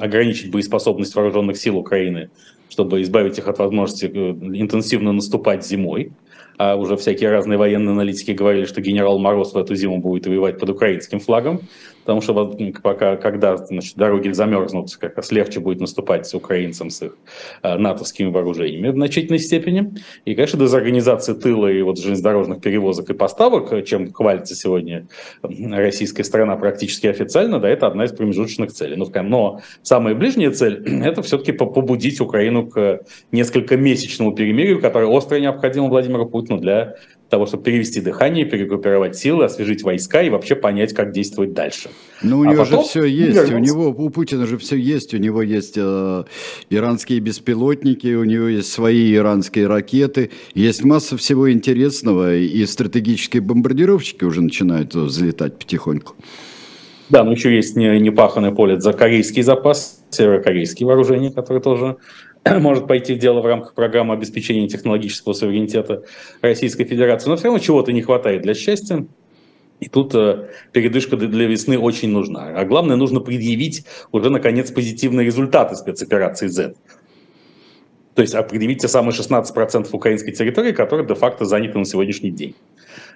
ограничить боеспособность вооруженных сил Украины чтобы избавить их от возможности э, интенсивно наступать зимой. А уже всякие разные военные аналитики говорили, что генерал Мороз в эту зиму будет воевать под украинским флагом. Потому что пока, когда значит, дороги замерзнут, как раз легче будет наступать с украинцам с их э, натовскими вооружениями в значительной степени. И, конечно, дезорганизация тыла и вот железнодорожных перевозок и поставок, чем хвалится сегодня российская страна практически официально, да, это одна из промежуточных целей. Но, но самая ближняя цель – это все-таки побудить Украину к несколько месячному перемирию, которое остро необходимо Владимиру Путину для того, чтобы перевести дыхание, перегруппировать силы, освежить войска и вообще понять, как действовать дальше. Ну, у а него же все есть, вернуться. у него, у Путина же все есть, у него есть э, иранские беспилотники, у него есть свои иранские ракеты, есть масса всего интересного, и стратегические бомбардировщики уже начинают взлетать потихоньку. Да, но еще есть непаханное поле за корейский запас, северокорейские вооружения, которые тоже может пойти в дело в рамках программы обеспечения технологического суверенитета Российской Федерации. Но все равно чего-то не хватает для счастья. И тут э, передышка для весны очень нужна. А главное, нужно предъявить уже, наконец, позитивные результаты спецоперации Z. То есть предъявить те самые 16% украинской территории, которые де-факто заняты на сегодняшний день.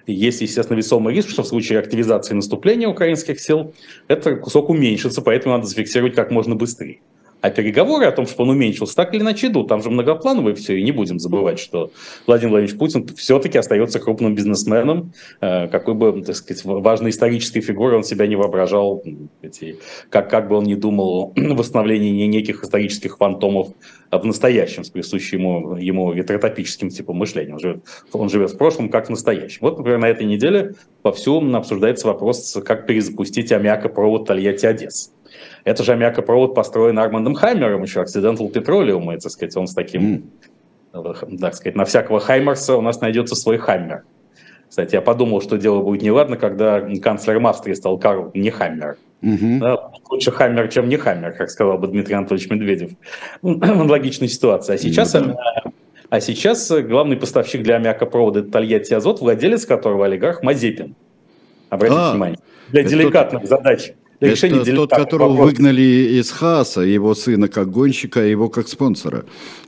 И есть, естественно, весомый риск, что в случае активизации наступления украинских сил этот кусок уменьшится, поэтому надо зафиксировать как можно быстрее. А переговоры о том, что он уменьшился, так или иначе идут. Там же многоплановые все, и не будем забывать, что Владимир Владимирович Путин все-таки остается крупным бизнесменом, э, какой бы, так сказать, важной исторической фигурой он себя не воображал, как, как бы он ни думал о восстановлении неких исторических фантомов в настоящем, с присущим ему, ему ветротопическим типом мышления. Он живет, он живет в прошлом, как в настоящем. Вот, например, на этой неделе вовсю обсуждается вопрос, как перезапустить аммиакопровод Тольятти-Одесса. Это же аммиакопровод построен Армандом Хаймером, еще Accidental Petroleum, и, так сказать, он с таким, mm. так сказать, на всякого Хаймерса у нас найдется свой Хаммер. Кстати, я подумал, что дело будет неладно, когда канцлером Австрии стал Карл не Хаммер. Mm-hmm. Да, лучше Хаммер, чем не Хаммер, как сказал бы Дмитрий Анатольевич Медведев. Аналогичная ситуация. А сейчас, mm-hmm. а сейчас главный поставщик для аммиакопровода Тольятти Азот, владелец которого олигарх Мазепин. Обратите а, внимание. Для деликатных задач для решения Это тот, которого вопроса. выгнали из Хааса, его сына как гонщика, его как спонсора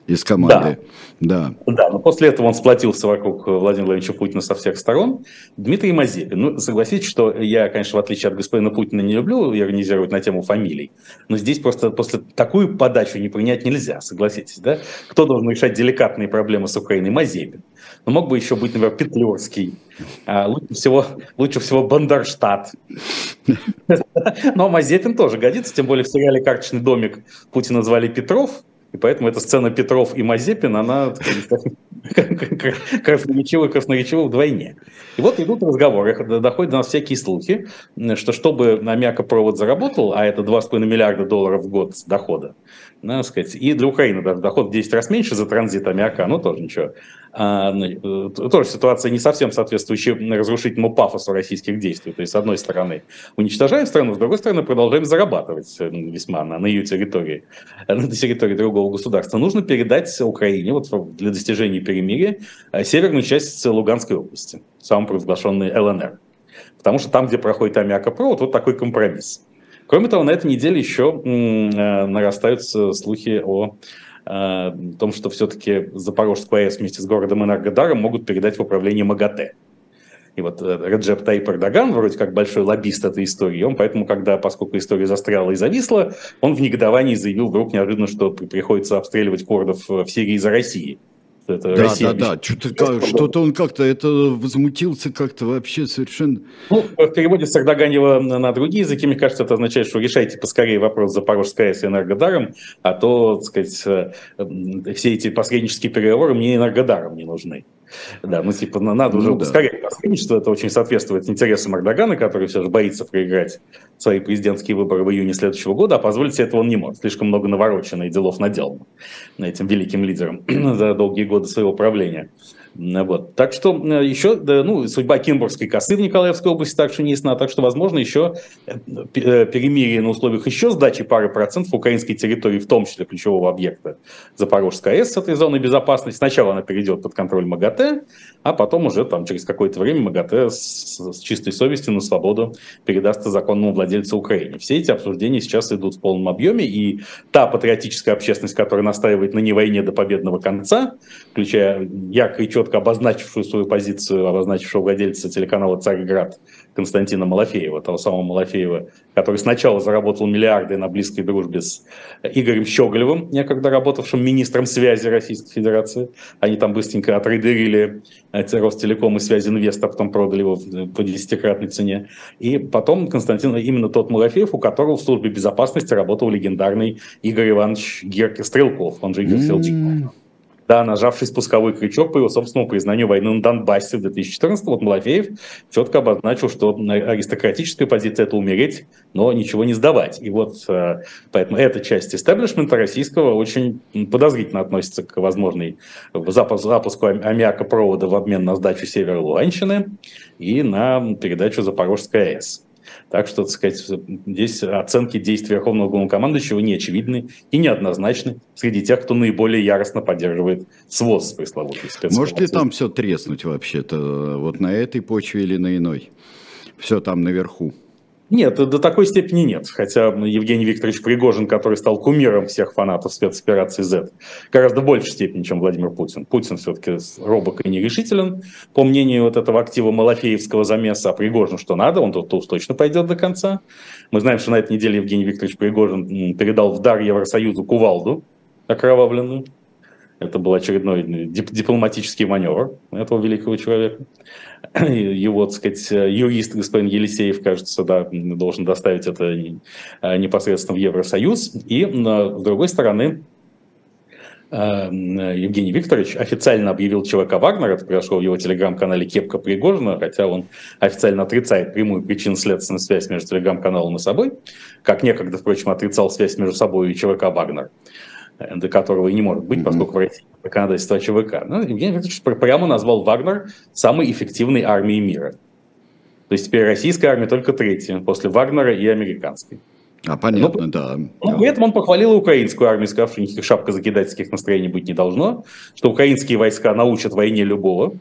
из команды. Да. да. Да, но после этого он сплотился вокруг Владимира Владимировича Путина со всех сторон. Дмитрий Мазепин. Ну, согласитесь, что я, конечно, в отличие от господина Путина, не люблю иронизировать на тему фамилий, но здесь просто после такую подачу не принять нельзя, согласитесь, да? Кто должен решать деликатные проблемы с Украиной? Мазепин. Но мог бы еще быть, например, Петлюрский. А, лучше всего, лучше всего Бандерштадт. Но Мазепин тоже годится, тем более в сериале «Карточный домик» Путина звали Петров, и поэтому эта сцена Петров и Мазепин, она красноречива и красноречива вдвойне. И вот идут разговоры, доходят до нас всякие слухи, что чтобы аммиакопровод заработал, а это 2,5 миллиарда долларов в год дохода, надо сказать, и для Украины даже доход в 10 раз меньше за транзит аммиака, ну тоже ничего. А, ну, э, тоже ситуация не совсем соответствующая разрушительному пафосу российских действий. То есть, с одной стороны, уничтожаем страну, с другой стороны, продолжаем зарабатывать э, весьма на, на ее территории, э, на территории другого государства. Нужно передать Украине вот для достижения перемирия северную часть Луганской области, самопровозглашенный ЛНР. Потому что там, где проходит аммиакопровод, вот такой компромисс. Кроме того, на этой неделе еще нарастают слухи о о том, что все-таки Запорожскую АЭС вместе с городом Энергодаром могут передать в управление МАГАТЭ. И вот э, Реджеп Тайп Эрдоган, вроде как большой лоббист этой истории, он поэтому, когда, поскольку история застряла и зависла, он в негодовании заявил вдруг неожиданно, что приходится обстреливать курдов в Сирии за Россией это да, Россия. Да, да, что-то, что-то он как-то это возмутился как-то вообще совершенно. Ну, в переводе с Эрдоганева на другие языки, мне кажется, это означает, что решайте поскорее вопрос Запорожской АЭС и Энергодаром, а то, так сказать, э, все эти посреднические переговоры мне Энергодаром не нужны. Да, ну типа надо уже ну, ускорять да. посредничество, это очень соответствует интересам Эрдогана, который все же боится проиграть свои президентские выборы в июне следующего года, а позволить себе этого он не может. Слишком много наворочено и делов наделано этим великим лидером за долгие годы своего правления. Вот. Так что э, еще, ну, судьба Кимбургской косы в Николаевской области также не ясна, так что, возможно, еще э, э, перемирие на условиях еще сдачи пары процентов украинской территории, в том числе ключевого объекта Запорожской АЭС с этой зоны безопасности. Сначала она перейдет под контроль МАГАТЭ, а потом уже там через какое-то время МАГАТЭ с, с чистой совестью на свободу передастся законному владельцу Украине. Все эти обсуждения сейчас идут в полном объеме, и та патриотическая общественность, которая настаивает на не войне до победного конца, включая ярко и четко четко обозначившую свою позицию, обозначившего владельца телеканала «Царьград» Константина Малафеева, того самого Малафеева, который сначала заработал миллиарды на близкой дружбе с Игорем Щеголевым, некогда работавшим министром связи Российской Федерации. Они там быстренько отрейдерили Ростелеком и связи инвеста, потом продали его по десятикратной цене. И потом Константин, именно тот Малафеев, у которого в службе безопасности работал легендарный Игорь Иванович Герки Стрелков, он же Игорь mm-hmm да, нажавший спусковой крючок по его собственному признанию войны на Донбассе в 2014 вот Малафеев четко обозначил, что аристократическая позиция – это умереть, но ничего не сдавать. И вот э, поэтому эта часть истеблишмента российского очень подозрительно относится к возможной запуску аммиакопровода в обмен на сдачу севера Луганщины и на передачу Запорожской АЭС. Так что, так сказать, здесь оценки действий Верховного Главнокомандующего не очевидны и неоднозначны среди тех, кто наиболее яростно поддерживает СВОЗ пресловутый Может ли там все треснуть вообще-то, вот на этой почве или на иной? Все там наверху. Нет, до такой степени нет. Хотя Евгений Викторович Пригожин, который стал кумиром всех фанатов спецоперации Z, гораздо большей степени, чем Владимир Путин. Путин все-таки робок и нерешителен, по мнению вот этого актива Малафеевского замеса. А Пригожин что надо, он тут точно пойдет до конца. Мы знаем, что на этой неделе Евгений Викторович Пригожин передал в дар Евросоюзу кувалду окровавленную. Это был очередной дипломатический маневр этого великого человека. Его, так сказать, юрист господин Елисеев, кажется, да, должен доставить это э, непосредственно в Евросоюз. И, с другой стороны, э, Евгений Викторович официально объявил ЧВК Вагнер, это произошло в его телеграм-канале Кепка Пригожина, хотя он официально отрицает прямую причинно-следственную связь между телеграм-каналом и собой, как некогда, впрочем, отрицал связь между собой и ЧВК Вагнер которого и не может быть, поскольку в России законодательство ЧВК. Ну, Евгений Викторович прямо назвал Вагнер самой эффективной армией мира. То есть теперь российская армия только третья, после Вагнера и американской. А, понятно, но, да. Но при этом он похвалил украинскую армию, сказав, что никаких шапкозакидательских настроений быть не должно, что украинские войска научат войне любого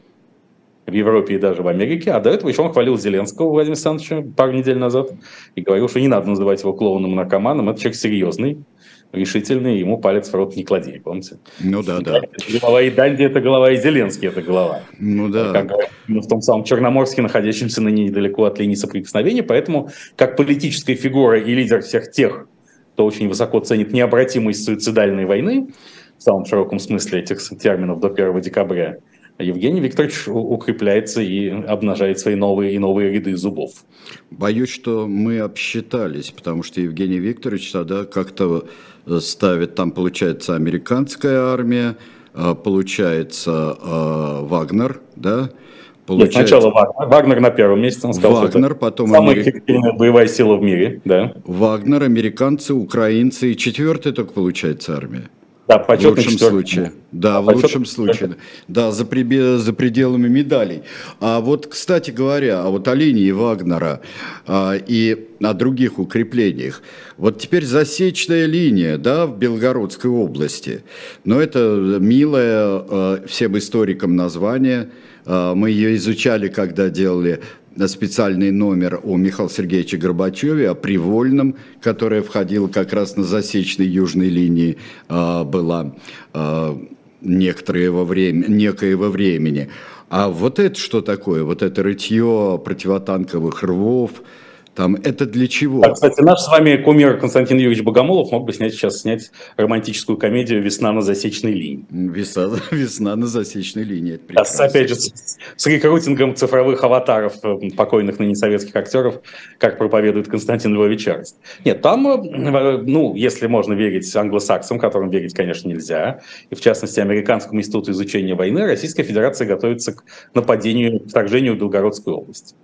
в Европе и даже в Америке. А до этого еще он хвалил Зеленского Владимира Александровича пару недель назад и говорил, что не надо называть его клоуном и наркоманом, это человек серьезный, решительный, ему палец в рот не клади, помните? Ну да, да. Голова и Данди – это голова, и Зеленский – это голова. Ну да. Как в том самом Черноморске, находящемся на недалеко от линии соприкосновения, поэтому как политическая фигура и лидер всех тех, кто очень высоко ценит необратимость суицидальной войны, в самом широком смысле этих терминов до 1 декабря, Евгений Викторович укрепляется и обнажает свои новые и новые ряды зубов. Боюсь, что мы обсчитались, потому что Евгений Викторович тогда как-то ставит, там получается американская армия, а, получается а, Вагнер, да, Получается... Нет, сначала Вагнер. Вагнер на первом месте. Он сказал, Вагнер, потом... Самая Амери... эффективная боевая сила в мире, да. Вагнер, американцы, украинцы и четвертая только получается армия. Да, в лучшем четвертый. случае. Да, в лучшем случае. Да, за, при, за пределами медалей. А вот, кстати говоря, а вот о линии Вагнера а, и о других укреплениях. Вот теперь засечная линия, да, в Белгородской области. Но это милое а, всем историкам название. А, мы ее изучали, когда делали специальный номер о Михаиле Сергеевиче Горбачеве, о Привольном, которая входила как раз на засечной южной линии, а, была а, некоторое время, некоего времени. А вот это что такое? Вот это рытье противотанковых рвов, там, это для чего? А, кстати, наш с вами кумир Константин Юрьевич Богомолов мог бы снять сейчас снять романтическую комедию «Весна на засечной линии». Весна, весна на засечной линии. А с, опять же, с, с рекрутингом цифровых аватаров э, покойных ныне советских актеров, как проповедует Константин Львович Арест. Нет, там, э, ну, если можно верить англосаксам, которым верить, конечно, нельзя, и в частности Американскому институту изучения войны, Российская Федерация готовится к нападению, вторжению в Белгородскую область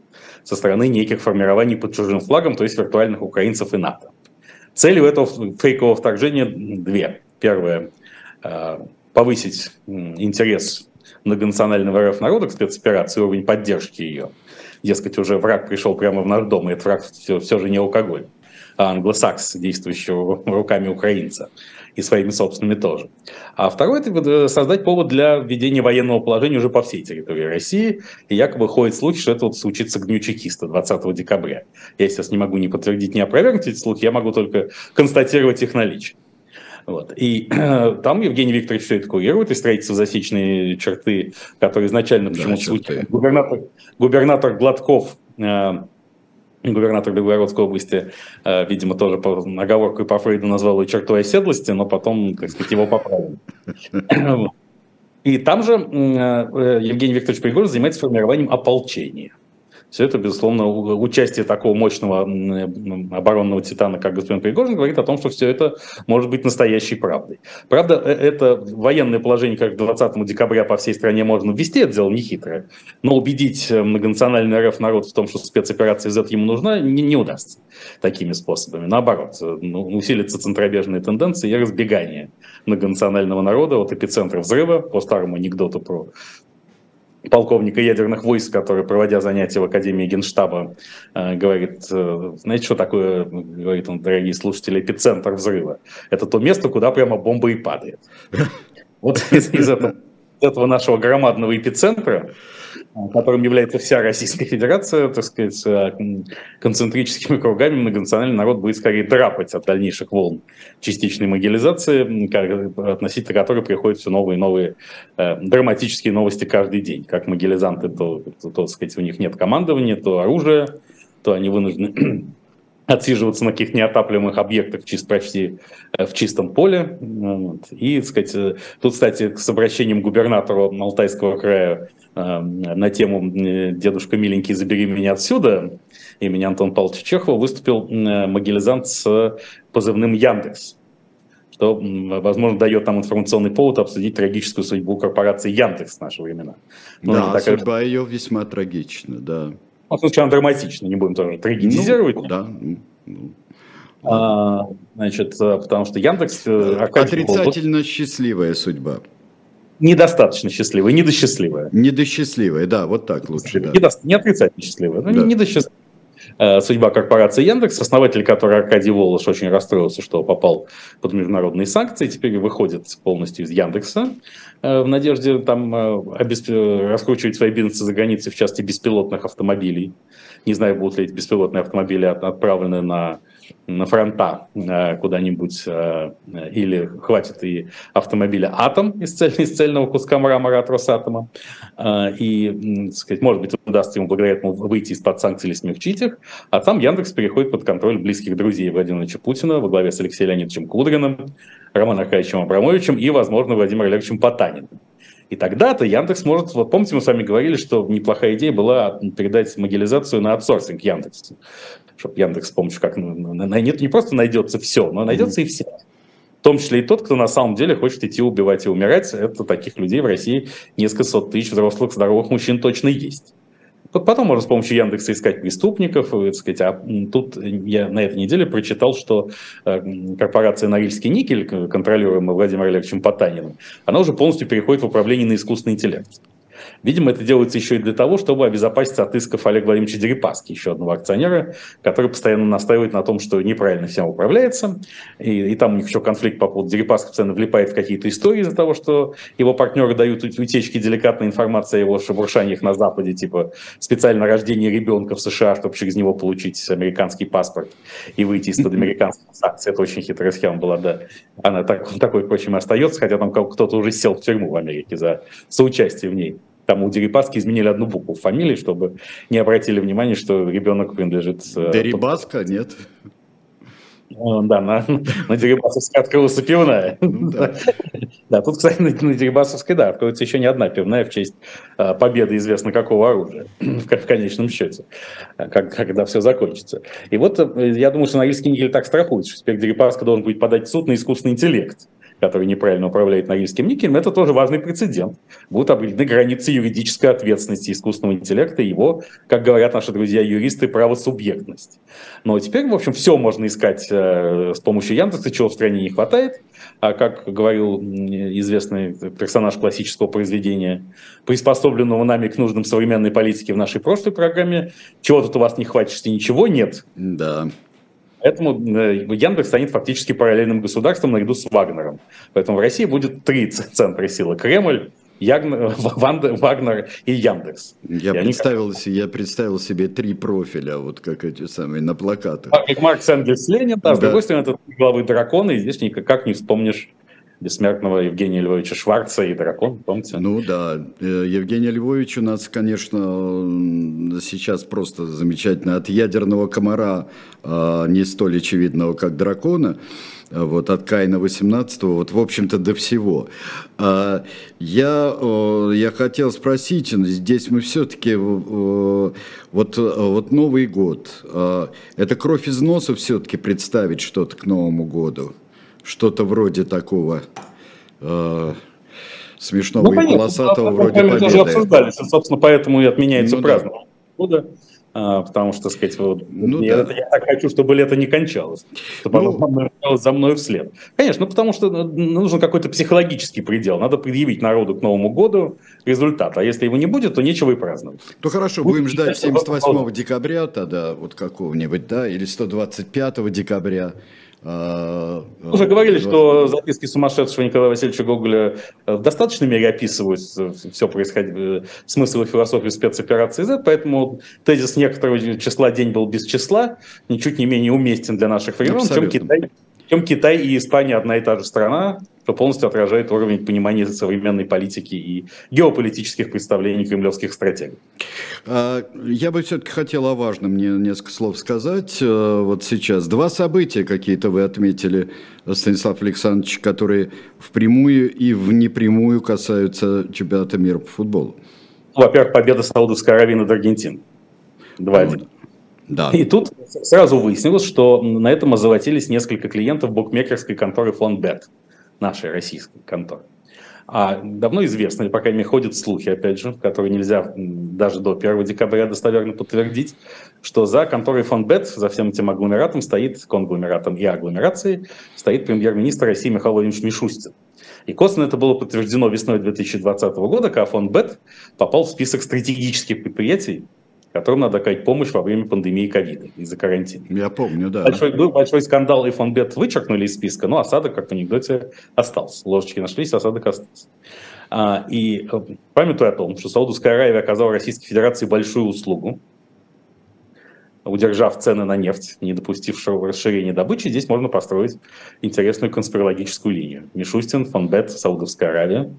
со стороны неких формирований под чужим флагом, то есть виртуальных украинцев и НАТО. Целью этого фейкового вторжения две. Первое э, – повысить интерес многонационального РФ народа к спецоперации, уровень поддержки ее. Дескать, уже враг пришел прямо в наш дом, и этот враг все, все же не алкоголь, а англосакс, действующего руками украинца и своими собственными тоже. А второе – это э, создать повод для введения военного положения уже по всей территории России. И якобы ходит слухи, что это вот случится к Дню чекиста 20 декабря. Я сейчас не могу ни подтвердить, ни опровергнуть эти слухи, я могу только констатировать их наличие. Вот. И э, там Евгений Викторович все это курирует, и строительство засечной черты, которые изначально почему-то да, губернатор, губернатор Гладков э, губернатор Белгородской области, э, видимо, тоже по оговорку по Фрейду назвал ее чертой оседлости, но потом, так сказать, его поправили. И там же э, Евгений Викторович Пригожин занимается формированием ополчения. Все это, безусловно, участие такого мощного оборонного титана, как господин Пригожин, говорит о том, что все это может быть настоящей правдой. Правда, э, это военное положение, как 20 декабря по всей стране можно ввести, это дело нехитрое, но убедить э, многонациональный РФ народ в том, что спецоперация Z ему нужна, не, не удастся такими способами. Наоборот, э, ну, усилится центробежные тенденции и разбегание многонационального народа от эпицентра взрыва, по старому анекдоту про полковника ядерных войск, который, проводя занятия в Академии Генштаба, э, говорит, э, знаете, что такое, говорит он, дорогие слушатели, эпицентр взрыва? Это то место, куда прямо бомба и падает. Вот из, этого нашего громадного эпицентра которым является вся Российская Федерация, так сказать, э, концентрическими кругами многонациональный народ будет скорее драпать от дальнейших волн частичной могилизации, относительно которой приходят все новые и новые э, драматические новости каждый день. Как могилизанты, то, то, то, так сказать, у них нет командования, то оружия, то они вынуждены отсиживаться на каких-то неотапливаемых объектах чисто почти э, в чистом поле. Вот. И, так сказать, э, тут, кстати, с обращением губернатору Алтайского края э, на тему «Дедушка миленький, забери меня отсюда» имени Антона Павловича Чехова выступил могилизант с позывным «Яндекс» что, возможно, дает нам информационный повод обсудить трагическую судьбу корпорации Яндекс в наши времена. Ну, да, такая... судьба ее весьма трагична, да. Ну, в смысле, она драматична, не будем тоже трагедизировать. Ну, да. Ну. А, значит, э, потому что Яндекс... Э, Отрицательно был... счастливая судьба. Недостаточно счастливая, недосчастливая. Недосчастливая, да, вот так лучше. Да. Недо... Не отрицательно счастливая, но да. недосчастливая. Э, судьба корпорации Яндекс, основатель которой Аркадий Волош очень расстроился, что попал под международные санкции, теперь выходит полностью из Яндекса э, в надежде там э, раскручивать свои бизнесы за границей, в части беспилотных автомобилей. Не знаю, будут ли эти беспилотные автомобили отправлены на на фронта э, куда-нибудь, э, или хватит и автомобиля «Атом» из, цель, из цельного куска мрамора от «Росатома», э, и, так сказать, может быть, удастся ему благодаря этому выйти из-под санкций или смягчить их, а сам Яндекс переходит под контроль близких друзей Владимировича Путина во главе с Алексеем Леонидовичем Кудриным, Романом Аркадьевичем Абрамовичем и, возможно, Владимиром Олеговичем Потаниным. И тогда-то Яндекс может, вот помните, мы с вами говорили, что неплохая идея была передать могилизацию на аутсорсинг Яндексу чтобы Яндекс с помощью как ну, нет, не просто найдется все, но найдется mm-hmm. и все. В том числе и тот, кто на самом деле хочет идти убивать и умирать. Это таких людей в России несколько сот тысяч взрослых, здоровых мужчин точно есть. Потом можно с помощью Яндекса искать преступников. И, так сказать, а тут я на этой неделе прочитал, что э, корпорация «Норильский никель», контролируемая Владимиром Олеговичем Потаниным, она уже полностью переходит в управление на искусственный интеллект. Видимо, это делается еще и для того, чтобы обезопасить от исков Олега Владимировича Дерипаски, еще одного акционера, который постоянно настаивает на том, что неправильно всем управляется. И, и там у них еще конфликт по поводу Дерипаски постоянно влипает в какие-то истории из-за того, что его партнеры дают утечки деликатной информации о его шебуршаниях на Западе, типа специально рождение ребенка в США, чтобы через него получить американский паспорт и выйти из-под американских санкций. Это очень хитрая схема была, да. Она так, такой, впрочем, и остается, хотя там кто-то уже сел в тюрьму в Америке за соучастие в ней. Там у Дерипаски изменили одну букву в фамилии, чтобы не обратили внимания, что ребенок принадлежит... Э, Дерибаска, нет? Да, на, на Дерибасовской открылась пивная. Ну да. да, тут, кстати, на, на Дерибасовской, да, откроется еще не одна пивная в честь а, победы известно какого оружия в, в конечном счете, как, когда все закончится. И вот э, я думаю, что Норильский никель так страхует, что теперь Дерипаска должен будет подать в суд на искусственный интеллект который неправильно управляет Норильским никелем, это тоже важный прецедент. Будут определены границы юридической ответственности искусственного интеллекта и его, как говорят наши друзья-юристы, правосубъектность. Но теперь, в общем, все можно искать э, с помощью Яндекса, чего в стране не хватает. А как говорил известный персонаж классического произведения, приспособленного нами к нуждам современной политики в нашей прошлой программе, чего тут у вас не хватит, если ничего нет. Да. Поэтому э, Яндекс станет фактически параллельным государством наряду с Вагнером. Поэтому в России будет три центра силы. Кремль, Ягн, Вагнер и Яндекс. Я, и представил, они... я представил себе три профиля, вот как эти самые, на плакатах. Как Маркс, Энгельс, Ленин, да, да. с другой стороны, это главы дракона, и здесь никак не вспомнишь бессмертного Евгения Львовича Шварца и дракон, помните? Ну да, э, Евгений Львович у нас, конечно, сейчас просто замечательно. От ядерного комара, а, не столь очевидного, как дракона, вот от Каина 18 вот в общем-то до всего. А, я, я хотел спросить, здесь мы все-таки, вот, вот Новый год, а, это кровь из носа все-таки представить что-то к Новому году? Что-то вроде такого э, смешного ну, и полосатого вроде победы. Мы уже обсуждали, собственно, поэтому и отменяется ну, празднование да. года. А, потому что, сказать, вот, ну, я, да. я так хочу, чтобы лето не кончалось, чтобы ну, оно кончалось за мной вслед. Конечно, ну потому что ну, нужен какой-то психологический предел, надо предъявить народу к Новому году результат, а если его не будет, то нечего и праздновать. Ну хорошо, будет будем ждать 78 декабря тогда, вот какого-нибудь, да, или 125 декабря. А, Уже говорили, что записки сумасшедшего Николая Васильевича Гоголя э, в достаточной мере описывают все происходящее, э, смысл и философию спецоперации. Z, поэтому тезис некоторого числа день был без числа, ничуть не менее уместен для наших времен, чем Китай чем Китай и Испания одна и та же страна, что полностью отражает уровень понимания современной политики и геополитических представлений кремлевских стратегов. А, я бы все-таки хотел о важном мне несколько слов сказать. Э, вот сейчас два события какие-то вы отметили, Станислав Александрович, которые впрямую и в непрямую касаются чемпионата мира по футболу. Во-первых, победа Саудовской Аравии над Аргентиной. 2-1. Да. И тут сразу выяснилось, что на этом озолотились несколько клиентов букмекерской конторы Фонбет, нашей российской конторы. А давно известно, или, по крайней мере, ходят слухи, опять же, которые нельзя даже до 1 декабря достоверно подтвердить, что за конторой Фонбет, за всем этим агломератом стоит, конгломератом и агломерацией, стоит премьер-министр России Михаил Владимирович Мишустин. И косвенно это было подтверждено весной 2020 года, когда Фонбет попал в список стратегических предприятий, которым надо оказать помощь во время пандемии ковида из-за карантина. Я помню, да. Большой, был большой скандал, и фонбет вычеркнули из списка, но осадок, как в анекдоте, остался. Ложечки нашлись, осадок остался. А, и э, памятуя о том, что Саудовская Аравия оказала Российской Федерации большую услугу, удержав цены на нефть, не допустившего расширения добычи, здесь можно построить интересную конспирологическую линию. Мишустин, Фонбет, Саудовская Аравия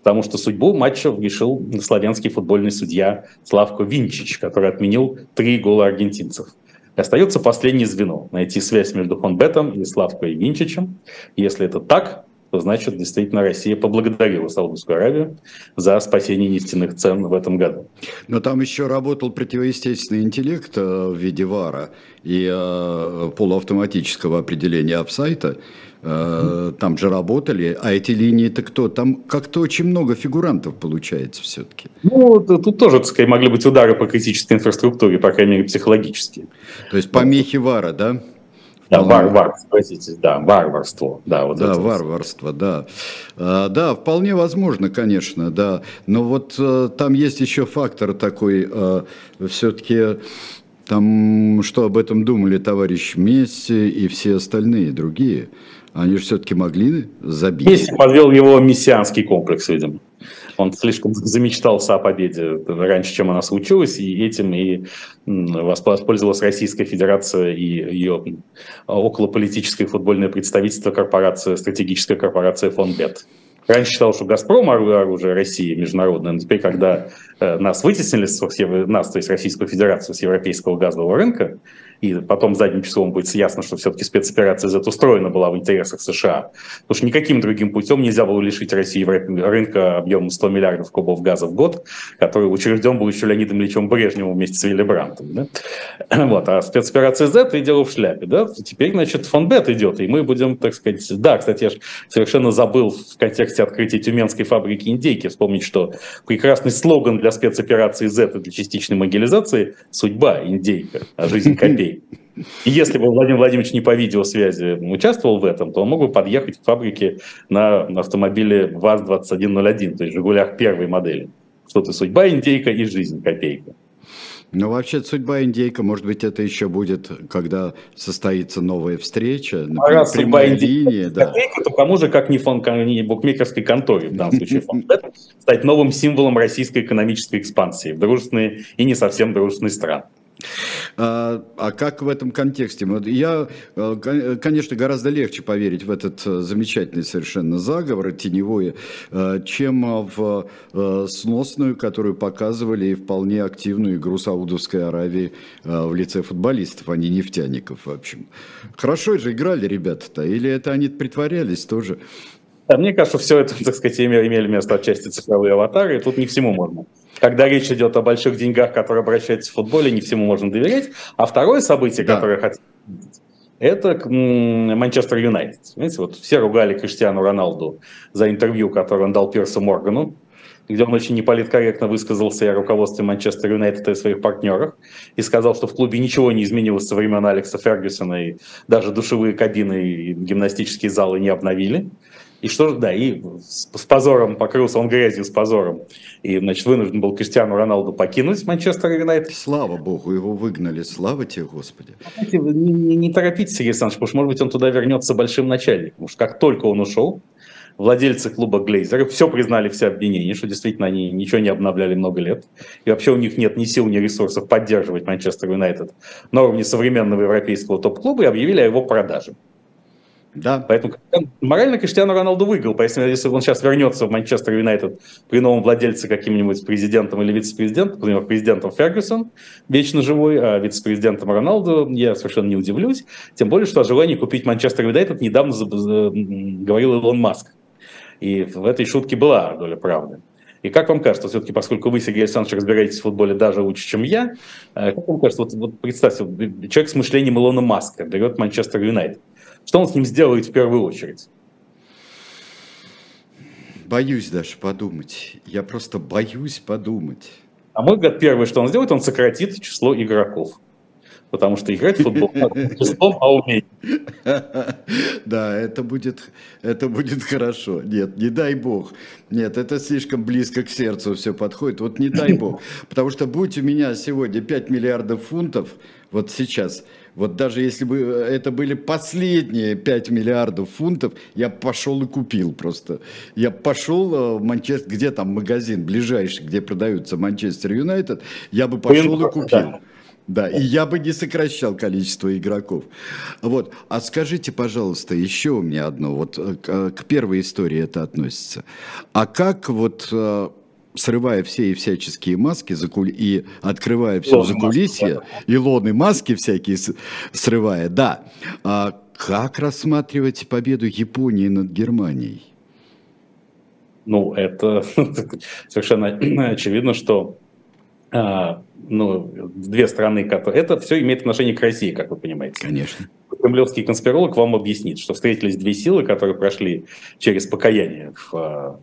потому что судьбу матча решил славянский футбольный судья Славко Винчич, который отменил три гола аргентинцев. И остается последнее звено – найти связь между Фонбетом и Славко и Винчичем. Если это так, то значит действительно Россия поблагодарила Саудовскую Аравию за спасение нефтяных цен в этом году. Но там еще работал противоестественный интеллект э, в виде ВАРа и э, полуавтоматического определения апсайта. Э, там же работали, а эти линии-то кто? Там как-то очень много фигурантов получается все-таки. Ну, тут тоже, так сказать, могли быть удары по критической инфраструктуре, по крайней мере, психологические. То есть помехи ВАРа, да? Да, вар, вар, простите, да, варварство, да, вот да, это. варварство, да, а, да, вполне возможно, конечно, да, но вот а, там есть еще фактор такой, а, все-таки там, что об этом думали товарищ Месси и все остальные другие, они же все-таки могли забить. Месси подвел его мессианский комплекс, видимо. Он слишком замечтался о победе раньше, чем она случилась, и этим и воспользовалась Российская Федерация и ее околополитическое футбольное представительство корпорация, стратегическая корпорация Фонбет. Раньше считал, что «Газпром» – оружие России международное, но теперь, когда э, нас вытеснили, нас, то есть Российскую Федерацию, с европейского газового рынка, и потом задним числом будет ясно, что все-таки спецоперация Z устроена была в интересах США. Потому что никаким другим путем нельзя было лишить России рынка объемом 100 миллиардов кубов газа в год, который учрежден был еще Леонидом Ильичем Брежневым вместе с Вилли Брантом. Да? Вот. А спецоперация Z и дело в шляпе. Да? Теперь, значит, фон Бет идет, и мы будем, так сказать... Да, кстати, я совершенно забыл в контексте открытия Тюменской фабрики индейки вспомнить, что прекрасный слоган для спецоперации Z и для частичной могилизации «Судьба индейка, а жизнь копейка». И если бы Владимир Владимирович не по видеосвязи участвовал в этом, то он мог бы подъехать к фабрике на автомобиле ВАЗ-2101, то есть «Жигулях» первой модели. Что-то судьба, индейка и жизнь копейка. Ну, вообще, судьба индейка, может быть, это еще будет, когда состоится новая встреча, например, а раз прямая линия. Да. Копейка, то кому же, как не фонд не букмекерской конторе, в данном случае фонд, стать новым символом российской экономической экспансии в дружественные и не совсем дружественные страны. А, а как в этом контексте? Я, э, конечно, гораздо легче поверить в этот э, замечательный совершенно заговор, теневой, э, чем в сносную, которую показывали и вполне активную игру Саудовской Аравии в лице футболистов, а не нефтяников, в общем. Хорошо же играли ребята-то, или это они притворялись тоже? Да, мне кажется, все это, так сказать, имели место отчасти цифровые аватары, и тут не всему можно когда речь идет о больших деньгах, которые обращаются в футболе, не всему можно доверять. А второе событие, да. которое я хотел это Манчестер Юнайтед. Знаете, вот все ругали Криштиану Роналду за интервью, которое он дал Пирсу Моргану, где он очень неполиткорректно высказался о руководстве Манчестер Юнайтед и своих партнерах, и сказал, что в клубе ничего не изменилось со времен Алекса Фергюсона, и даже душевые кабины и гимнастические залы не обновили. И что да, и с, с позором покрылся он грязью с позором. И, значит, вынужден был Криштиану Роналду покинуть Манчестер Юнайтед. Слава богу, его выгнали. Слава тебе, Господи. Знаете, не, не, не торопитесь, Сергей Александрович, потому что, может быть, он туда вернется большим начальником. Потому что как только он ушел, владельцы клуба Глейзеры все признали все обвинения, что действительно они ничего не обновляли много лет. И вообще у них нет ни сил, ни ресурсов поддерживать Манчестер Юнайтед на уровне современного европейского топ-клуба и объявили о его продаже. Да. Поэтому морально Криштиану Роналду выиграл. Поэтому если он сейчас вернется в Манчестер Юнайтед при новом владельце каким-нибудь президентом или вице-президентом, например, президентом Фергюсон, вечно живой, а вице-президентом Роналду, я совершенно не удивлюсь. Тем более, что о желании купить Манчестер Юнайтед недавно говорил Илон Маск. И в этой шутке была доля правды. И как вам кажется, все-таки, поскольку вы, Сергей Александрович, разбираетесь в футболе даже лучше, чем я, э, как вам кажется, вот, вот представьте, человек с мышлением Илона Маска берет Манчестер Юнайтед. Что он с ним сделает в первую очередь? Боюсь даже подумать. Я просто боюсь подумать. А мой взгляд, первое, что он сделает, он сократит число игроков. Потому что играть в футбол числом, а умеет. Да, это будет, это будет хорошо. Нет, не дай бог. Нет, это слишком близко к сердцу все подходит. Вот не дай бог. Потому что будь у меня сегодня 5 миллиардов фунтов, вот сейчас – вот даже если бы э, это были последние 5 миллиардов фунтов, я пошел и купил просто. Я пошел э, в Манчестер, где там магазин ближайший, где продаются Манчестер Юнайтед, я бы пошел и купил. Да, и я бы не сокращал количество игроков. Вот. А скажите, пожалуйста, еще у меня одно. Вот э, к, к первой истории это относится. А как вот срывая все и всяческие маски и открывая все за кулисье, и лоны маски всякие срывая, да. А как рассматривать победу Японии над Германией? Ну, это совершенно очевидно, что а, ну, две страны, которые... Это все имеет отношение к России, как вы понимаете. Конечно. Кремлевский конспиролог вам объяснит, что встретились две силы, которые прошли через покаяние в а,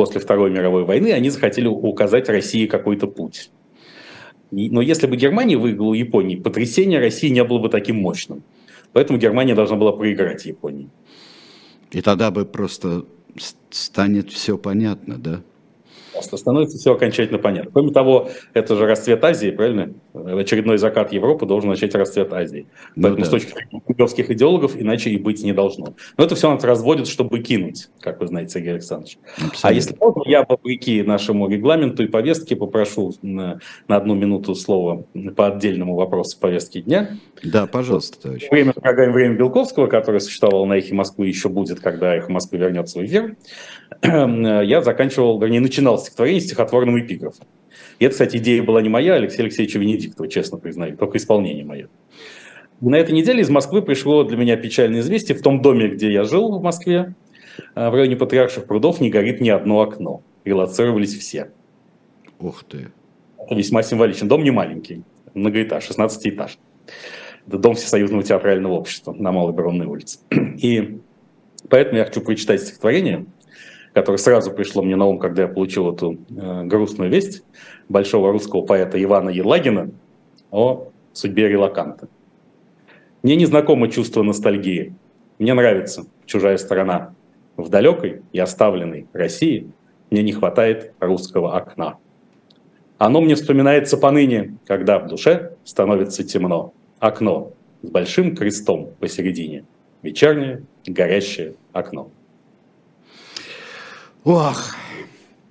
после Второй мировой войны, они захотели указать России какой-то путь. Но если бы Германия выиграла Японии, потрясение России не было бы таким мощным. Поэтому Германия должна была проиграть Японии. И тогда бы просто станет все понятно, да? Просто становится все окончательно понятно. Кроме того, это же расцвет Азии, правильно? Очередной закат Европы должен начать расцвет Азии. Ну, Поэтому да. с точки зрения кремлевских идеологов иначе и быть не должно. Но это все нас разводит, чтобы кинуть, как вы знаете, Сергей Александрович. Абсолютно. А если можно, я вопреки нашему регламенту и повестке попрошу на, на одну минуту слова по отдельному вопросу повестки дня. Да, пожалуйста, товарищ. Время, дорогое время Белковского, которое существовало на «Эхе Москвы», еще будет, когда «Эхо Москвы» вернется в эфир. Я заканчивал, вернее, начинал стихотворение стихотворным эпиграфом. И это, кстати, идея была не моя, Алексея Алексеевича Венедиктова, честно признаю, только исполнение мое. На этой неделе из Москвы пришло для меня печальное известие. В том доме, где я жил в Москве, э, в районе Патриарших прудов, не горит ни одно окно. Релацировались все. Ух ты. Это весьма символично. Дом не маленький, многоэтаж, 16 этаж. Это дом Всесоюзного театрального общества на Малой Бронной улице. И поэтому я хочу прочитать стихотворение, которое сразу пришло мне на ум, когда я получил эту э, грустную весть большого русского поэта Ивана Елагина о судьбе релаканта. Мне не знакомо чувство ностальгии. Мне нравится чужая страна. В далекой и оставленной России мне не хватает русского окна. Оно мне вспоминается поныне, когда в душе становится темно. Окно с большим крестом посередине. Вечернее горящее окно. Ох,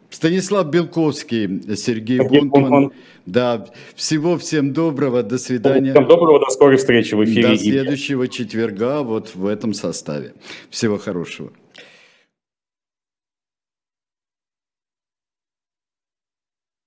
Станислав Белковский, Сергей Гунтман. Да, всего всем доброго, до свидания. Всем доброго, до скорой встречи в эфире. До следующего четверга вот в этом составе. Всего хорошего.